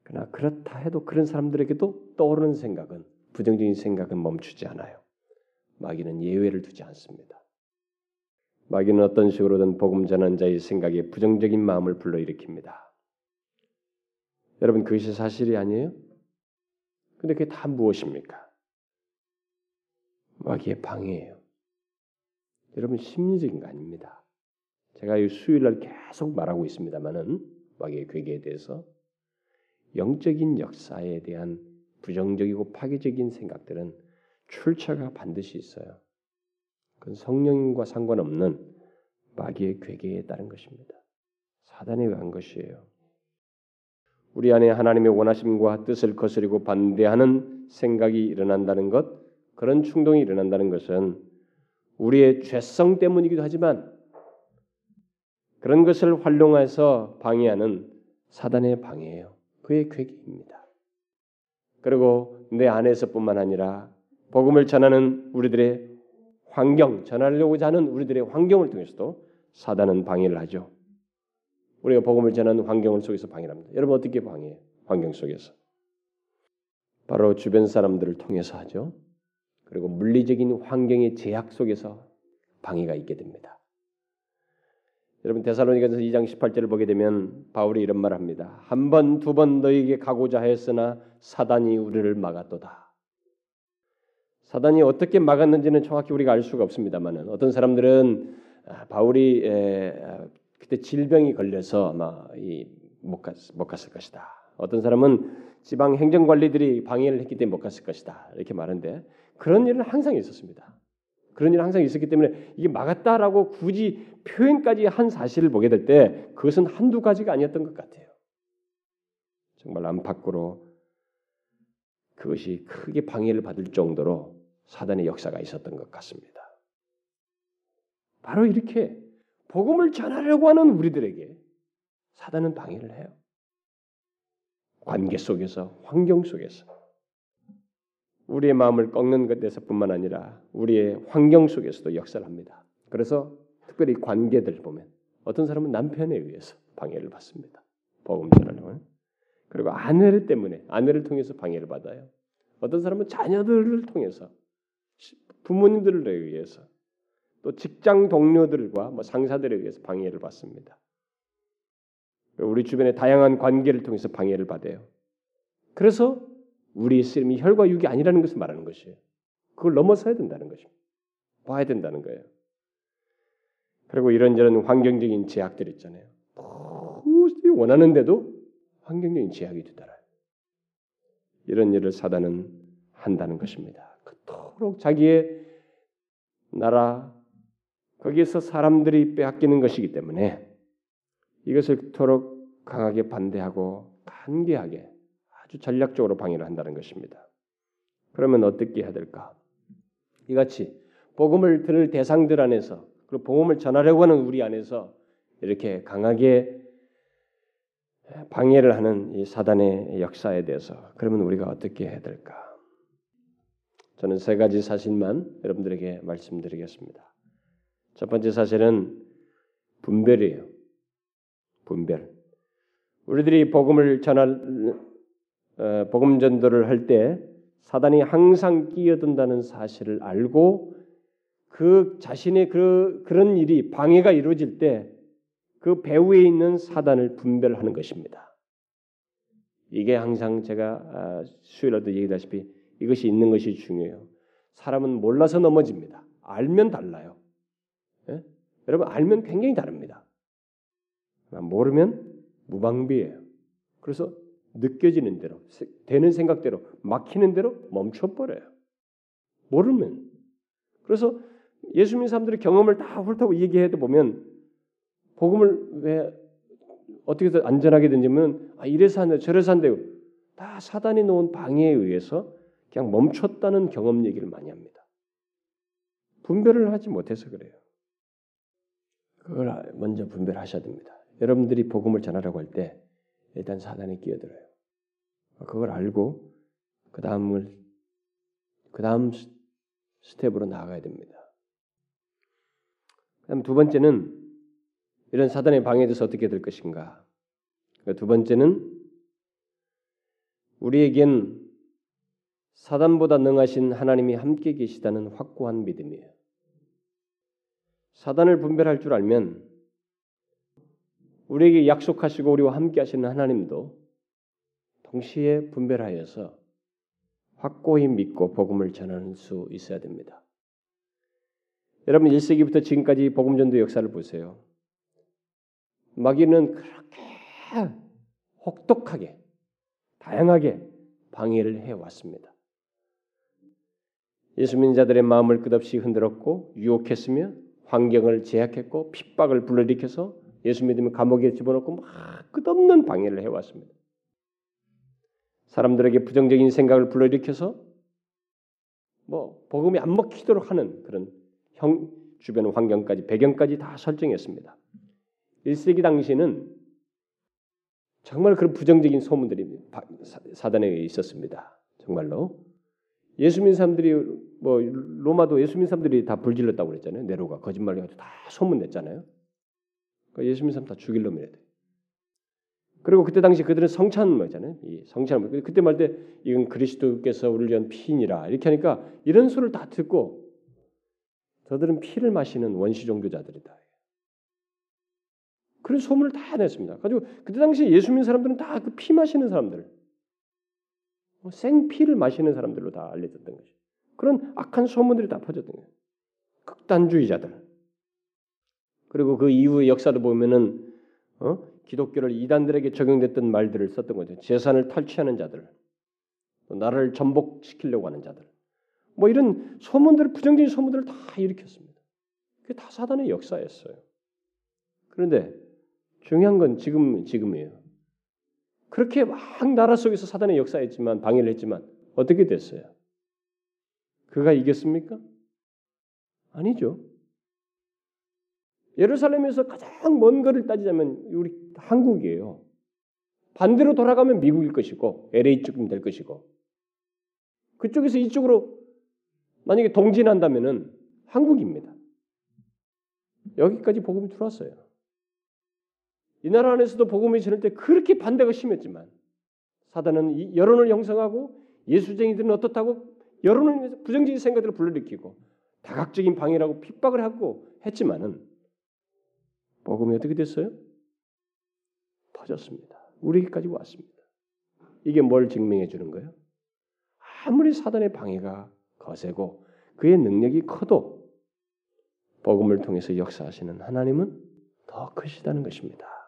그러나 그렇다 해도 그런 사람들에게도 떠오르는 생각은 부정적인 생각은 멈추지 않아요. 마귀는 예외를 두지 않습니다. 마귀는 어떤 식으로든 복음 전한 자의 생각에 부정적인 마음을 불러일으킵니다. 여러분 그것이 사실이 아니에요? 근데 그게 다 무엇입니까? 마귀의 방해예요. 여러분 심리적인 거 아닙니다. 제가 이 수요일 날 계속 말하고 있습니다만은 마귀의 괴계에 대해서 영적인 역사에 대한 부정적이고 파괴적인 생각들은 출처가 반드시 있어요. 그건 성령과 상관없는 마귀의 괴계에 따른 것입니다. 사단에 의한 것이에요. 우리 안에 하나님의 원하심과 뜻을 거스리고 반대하는 생각이 일어난다는 것, 그런 충동이 일어난다는 것은 우리의 죄성 때문이기도 하지만 그런 것을 활용해서 방해하는 사단의 방해예요. 그의 괴기입니다. 그리고 내 안에서뿐만 아니라 복음을 전하는 우리들의 환경, 전하려고자 하는 우리들의 환경을 통해서도 사단은 방해를 하죠. 우리가 복음을 전하는 환경을 속에서 방해를 합니다. 여러분 어떻게 방해해요? 환경 속에서. 바로 주변 사람들을 통해서 하죠. 그리고 물리적인 환경의 제약 속에서 방해가 있게 됩니다. 여러분 데살로니가서 2장 18절을 보게 되면 바울이 이런 말을 합니다. 한 번, 두 번 너에게 가고자 하였으나 사단이 우리를 막았도다. 사단이 어떻게 막았는지는 정확히 우리가 알 수가 없습니다만은 어떤 사람들은 아, 바울이 그때 질병이 걸려서 아마 못, 갔, 못 갔을 것이다. 어떤 사람은 지방 행정 관리들이 방해를 했기 때문에 못 갔을 것이다. 이렇게 말하는데 그런 일은 항상 있었습니다. 그런 일은 항상 있었기 때문에 이게 막았다라고 굳이 표현까지 한 사실을 보게 될 때 그것은 한두 가지가 아니었던 것 같아요. 정말 안팎으로 그것이 크게 방해를 받을 정도로 사단의 역사가 있었던 것 같습니다. 바로 이렇게 복음을 전하려고 하는 우리들에게 사단은 방해를 해요. 관계 속에서, 환경 속에서. 우리의 마음을 꺾는 것에서뿐만 아니라 우리의 환경 속에서도 역사를 합니다. 그래서 특별히 관계들 보면 어떤 사람은 남편에 의해서 방해를 받습니다. 복음 전하려면 그리고 아내를 때문에 아내를 통해서 방해를 받아요. 어떤 사람은 자녀들을 통해서 부모님들을 의해서 또 직장 동료들과 뭐 상사들에 의해서 방해를 받습니다. 우리 주변의 다양한 관계를 통해서 방해를 받아요. 그래서 우리의 쓰임이 혈과 육이 아니라는 것을 말하는 것이에요. 그걸 넘어서야 된다는 것입니다. 봐야 된다는 거예요. 그리고 이런저런 환경적인 제약들 있잖아요. 도저히 원하는데도 환경적인 제약이 되더라요. 이런 일을 사단은 한다는 것입니다. 그토록 자기의 나라 거기에서 사람들이 빼앗기는 것이기 때문에 이것을 그토록 강하게 반대하고 간계하게 아주 전략적으로 방해를 한다는 것입니다. 그러면 어떻게 해야 될까? 이같이 복음을 들을 대상들 안에서 그리고 복음을 전하려고 하는 우리 안에서 이렇게 강하게 방해를 하는 이 사단의 역사에 대해서 그러면 우리가 어떻게 해야 될까? 저는 세 가지 사실만 여러분들에게 말씀드리겠습니다. 첫 번째 사실은 분별이에요. 분별. 우리들이 복음을 전할 어, 복음 전도를 할 때 사단이 항상 끼어든다는 사실을 알고 그 자신의 그 그런 일이 방해가 이루어질 때 그 배후에 있는 사단을 분별하는 것입니다. 이게 항상 제가 아, 수요일에도 얘기다시피 이것이 있는 것이 중요해요. 사람은 몰라서 넘어집니다. 알면 달라요. 예? 여러분 알면 굉장히 다릅니다. 모르면 무방비예요. 그래서 느껴지는 대로 되는 생각대로 막히는 대로 멈춰버려요. 모르면 그래서 예수 믿는 사람들의 경험을 다 훑어보고 얘기해도 보면 복음을 왜 어떻게 해서 안 전하게 됐냐면 아, 이래서 한다 저래서 한대요. 다 사단이 놓은 방해에 의해서 그냥 멈췄다는 경험 얘기를 많이 합니다. 분별을 하지 못해서 그래요. 그걸 먼저 분별하셔야 됩니다. 여러분들이 복음을 전하라고 할 때 일단 사단이 끼어들어요. 그걸 알고 그 다음을 그 다음 스텝으로 나아가야 됩니다. 그다음 두 번째는 이런 사단의 방해에 대해서 어떻게 될 것인가? 그두 번째는 우리에겐 사단보다 능하신 하나님이 함께 계시다는 확고한 믿음이에요. 사단을 분별할 줄 알면 우리에게 약속하시고 우리와 함께 하시는 하나님도 동시에 분별하여서 확고히 믿고 복음을 전하는 수 있어야 됩니다. 여러분 1세기부터 지금까지 복음 전도 역사를 보세요. 마귀는 그렇게 혹독하게 다양하게 방해를 해 왔습니다. 예수 믿는 자들의 마음을 끝없이 흔들었고 유혹했으며 환경을 제약했고 핍박을 불러일으켜서 예수 믿으면 감옥에 집어넣고 막 끝없는 방해를 해 왔습니다. 사람들에게 부정적인 생각을 불러일으켜서 뭐 복음이 안 먹히도록 하는 그런 형 주변 환경까지 배경까지 다 설정했습니다. 1세기 당시는 정말 그런 부정적인 소문들이 사단에 있었습니다. 정말로 예수 믿는 사람들이 뭐 로마도 예수 믿는 사람들이 다 불질렀다고 그랬잖아요. 네로가 거짓말을 가지고 다 소문 냈잖아요. 그러니까 예수 믿는 사람 다 죽일 놈이래. 그리고 그때 당시 그들은 성찬 뭐잖아요. 이 성찬 그때 말 때 이건 그리스도께서 우리를 위한 피니라 이렇게 하니까 이런 소를 다 듣고 저들은 피를 마시는 원시 종교자들이다. 그런 소문을 다 냈습니다. 가지고 그때 당시 예수 믿는 사람들은 다 그 피 마시는 사람들, 뭐 생피를 마시는 사람들로 다 알려졌던 것이. 그런 악한 소문들이 다 퍼졌던 거예요. 극단주의자들. 그리고 그 이후의 역사도 보면은 어? 기독교를 이단들에게 적용됐던 말들을 썼던 거죠. 재산을 탈취하는 자들, 나라를 전복시키려고 하는 자들, 뭐 이런 소문들, 부정적인 소문들을 다 일으켰습니다. 그게 다 사단의 역사였어요. 그런데 중요한 건 지금 지금이에요. 그렇게 막 나라 속에서 사단의 역사했지만 방해를 했지만 어떻게 됐어요? 그가 이겼습니까? 아니죠. 예루살렘에서 가장 먼 거를 따지자면 우리 한국이에요. 반대로 돌아가면 미국일 것이고 LA 쪽이면 될 것이고 그쪽에서 이쪽으로 만약에 동진한다면은 한국입니다. 여기까지 복음이 들어왔어요. 이 나라 안에서도 복음이 전할 때 그렇게 반대가 심했지만 사단은 여론을 형성하고 예수쟁이들은 어떻다고 여론을 부정적인 생각들을 불러일으키고 다각적인 방해라고 핍박을 하고 했지만은 복음이 어떻게 됐어요? 퍼졌습니다. 우리에게까지 왔습니다. 이게 뭘 증명해 주는 거예요? 아무리 사단의 방해가 거세고 그의 능력이 커도 복음을 통해서 역사하시는 하나님은 더 크시다는 것입니다.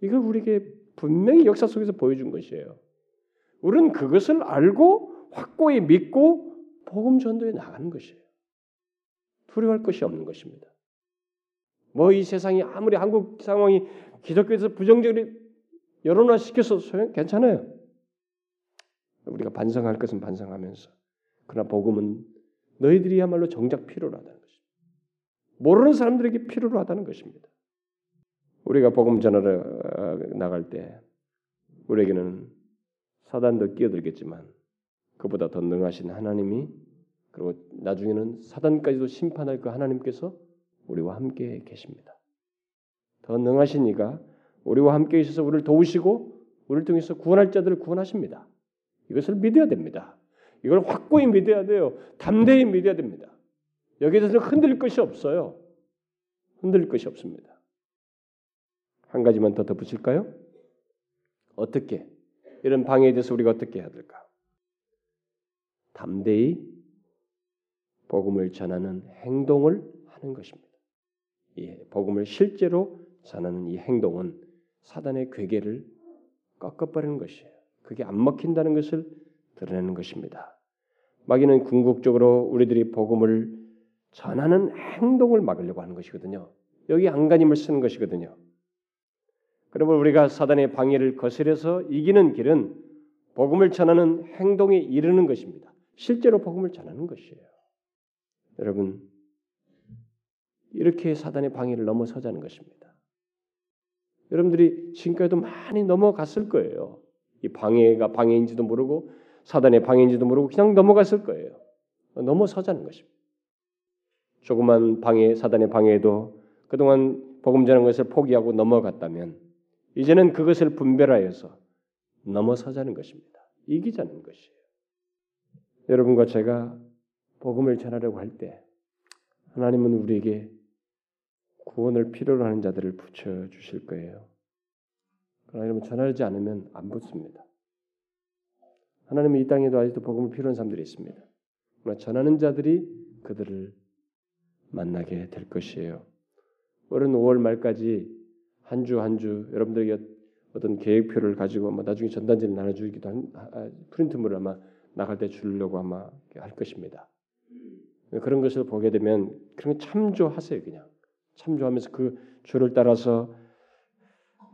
이걸 우리에게 분명히 역사 속에서 보여준 것이에요. 우리는 그것을 알고 확고히 믿고 복음 전도에 나가는 것이에요. 두려워할 것이 없는 것입니다. 뭐 이 세상이 아무리 한국 상황이 기독교에서 부정적으로 여론화 시켜서 소용 괜찮아요. 우리가 반성할 것은 반성하면서 그러나 복음은 너희들이야말로 정작 필요로 하다는 것입니다. 모르는 사람들에게 필요로 하다는 것입니다. 우리가 복음 전하러 어, 나갈 때 우리에게는 사단도 끼어들겠지만 그보다 더 능하신 하나님이 그리고 나중에는 사단까지도 심판할 그 하나님께서 우리와 함께 계십니다. 더 능하신 이가 우리와 함께 있어서 우리를 도우시고 우리를 통해서 구원할 자들을 구원하십니다. 이것을 믿어야 됩니다. 이걸 확고히 믿어야 돼요. 담대히 믿어야 됩니다. 여기에 대해서는 흔들릴 것이 없어요. 흔들릴 것이 없습니다. 한 가지만 더 덧붙일까요? 어떻게 이런 방해에 대해서 우리가 어떻게 해야 될까? 담대히 복음을 전하는 행동을 하는 것입니다. 이 복음을 실제로 전하는 이 행동은 사단의 괴계를 꺾어버리는 것이에요. 그게 안 먹힌다는 것을 드러내는 것입니다. 마귀는 궁극적으로 우리들이 복음을 전하는 행동을 막으려고 하는 것이거든요. 여기 안간힘을 쓰는 것이거든요. 그러면 우리가 사단의 방해를 거스려서 이기는 길은 복음을 전하는 행동에 이르는 것입니다. 실제로 복음을 전하는 것이에요. 여러분 이렇게 사단의 방해를 넘어서자는 것입니다. 여러분들이 지금까지도 많이 넘어갔을 거예요. 이 방해가 방해인지도 모르고 사단의 방해인지도 모르고 그냥 넘어갔을 거예요. 넘어서자는 것입니다. 조그만 방해, 사단의 방해도 그동안 복음 전하는 것을 포기하고 넘어갔다면 이제는 그것을 분별하여서 넘어서자는 것입니다. 이기자는 것이에요. 여러분과 제가 복음을 전하려고 할 때 하나님은 우리에게 구원을 필요로 하는 자들을 붙여 주실 거예요. 그러나 여러분 전하지 않으면 안 붙습니다. 하나님은 이 땅에도 아직도 복음을 필요한 사람들이 있습니다. 그러나 전하는 자들이 그들을 만나게 될 것이에요. 올해 5월 말까지 한 주 한 주 여러분들에게 어떤 계획표를 가지고 아마 나중에 전단지를 나눠주기도 한 아, 프린트물을 아마 나갈 때 주려고 아마 할 것입니다. 그런 것을 보게 되면 그런 참조하세요 그냥 참조하면서 그 줄을 따라서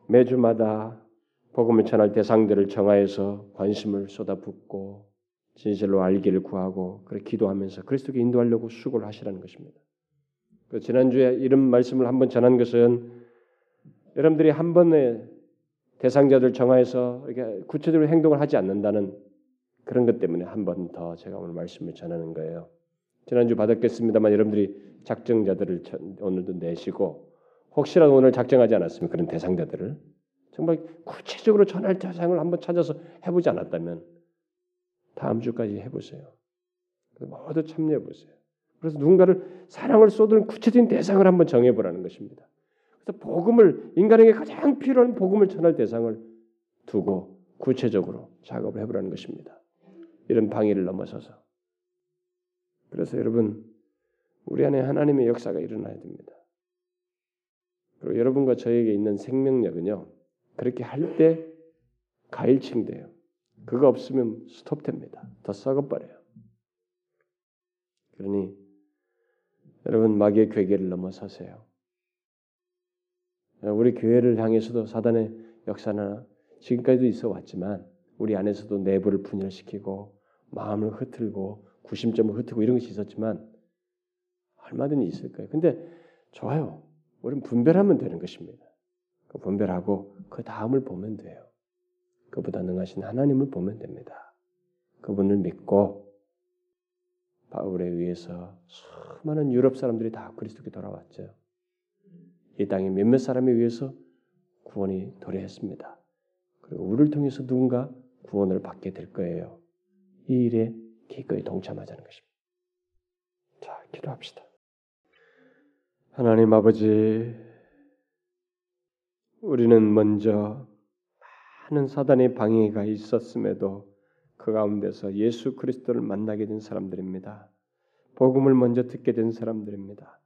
매주마다 복음을 전할 대상들을 정하여서 관심을 쏟아붓고 진실로 알기를 구하고 그렇게 기도하면서 그리스도께 인도하려고 수고를 하시라는 것입니다. 그 지난주에 이런 말씀을 한번 전한 것은 여러분들이 한 번에 대상자들 정하여서 이렇게 구체적으로 행동을 하지 않는다는 그런 것 때문에 한 번 더 제가 오늘 말씀을 전하는 거예요. 지난주 받았겠습니다만 여러분들이 작정자들을 오늘도 내시고 혹시라도 오늘 작정하지 않았으면 그런 대상자들을 정말 구체적으로 전할 대상을 한번 찾아서 해보지 않았다면 다음 주까지 해보세요. 모두 참여해 보세요. 그래서 누군가를 사랑을 쏟는 구체적인 대상을 한번 정해보라는 것입니다. 그래서 복음을 인간에게 가장 필요한 복음을 전할 대상을 두고 구체적으로 작업을 해보라는 것입니다. 이런 방해를 넘어서서 그래서 여러분 우리 안에 하나님의 역사가 일어나야 됩니다. 그리고 여러분과 저에게 있는 생명력은요. 그렇게 할 때 가일층돼요. 그거 없으면 스톱됩니다. 더 썩어버려요. 그러니 여러분 마귀의 괴계를 넘어서세요. 우리 교회를 향해서도 사단의 역사나 지금까지도 있어 왔지만 우리 안에서도 내부를 분열시키고 마음을 흐트고 구심점을 흩고 이런 것이 있었지만 얼마든지 있을 거예요. 근데 좋아요. 우리는 분별하면 되는 것입니다. 그 분별하고 그 다음을 보면 돼요. 그보다 능하신 하나님을 보면 됩니다. 그분을 믿고 바울에 의해서 수많은 유럽 사람들이 다 그리스도께 돌아왔죠. 이 땅에 몇몇 사람에 의해서 구원이 도래했습니다. 그리고 우리를 통해서 누군가 구원을 받게 될 거예요. 이 일에 기꺼이 동참하자는 것입니다. 자, 기도합시다. 하나님 아버지, 우리는 먼저 많은 사단의 방해가 있었음에도 그 가운데서 예수 그리스도를 만나게 된 사람들입니다. 복음을 먼저 듣게 된 사람들입니다.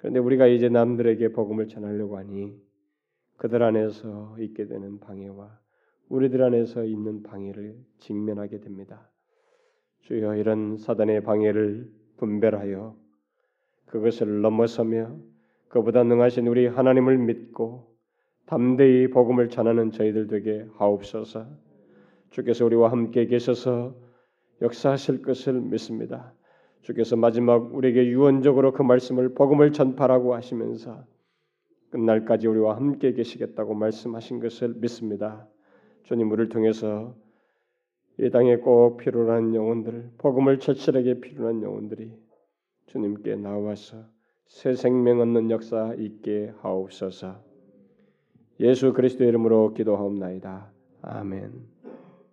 그런데 우리가 이제 남들에게 복음을 전하려고 하니 그들 안에서 있게 되는 방해와 우리들 안에서 있는 방해를 직면하게 됩니다. 주여 이런 사단의 방해를 분별하여 그것을 넘어서며 그보다 능하신 우리 하나님을 믿고 담대히 복음을 전하는 저희들 되게 하옵소서. 주께서 우리와 함께 계셔서 역사하실 것을 믿습니다. 주께서 마지막 우리에게 유언적으로 그 말씀을 복음을 전파라고 하시면서 끝날까지 우리와 함께 계시겠다고 말씀하신 것을 믿습니다. 주님 우리를 통해서 이 땅에 꼭 필요한 영혼들, 복음을 절실하게 필요한 영혼들이 주님께 나와서 새 생명 얻는 역사 있게 하옵소서. 예수 그리스도 이름으로 기도하옵나이다. 아멘.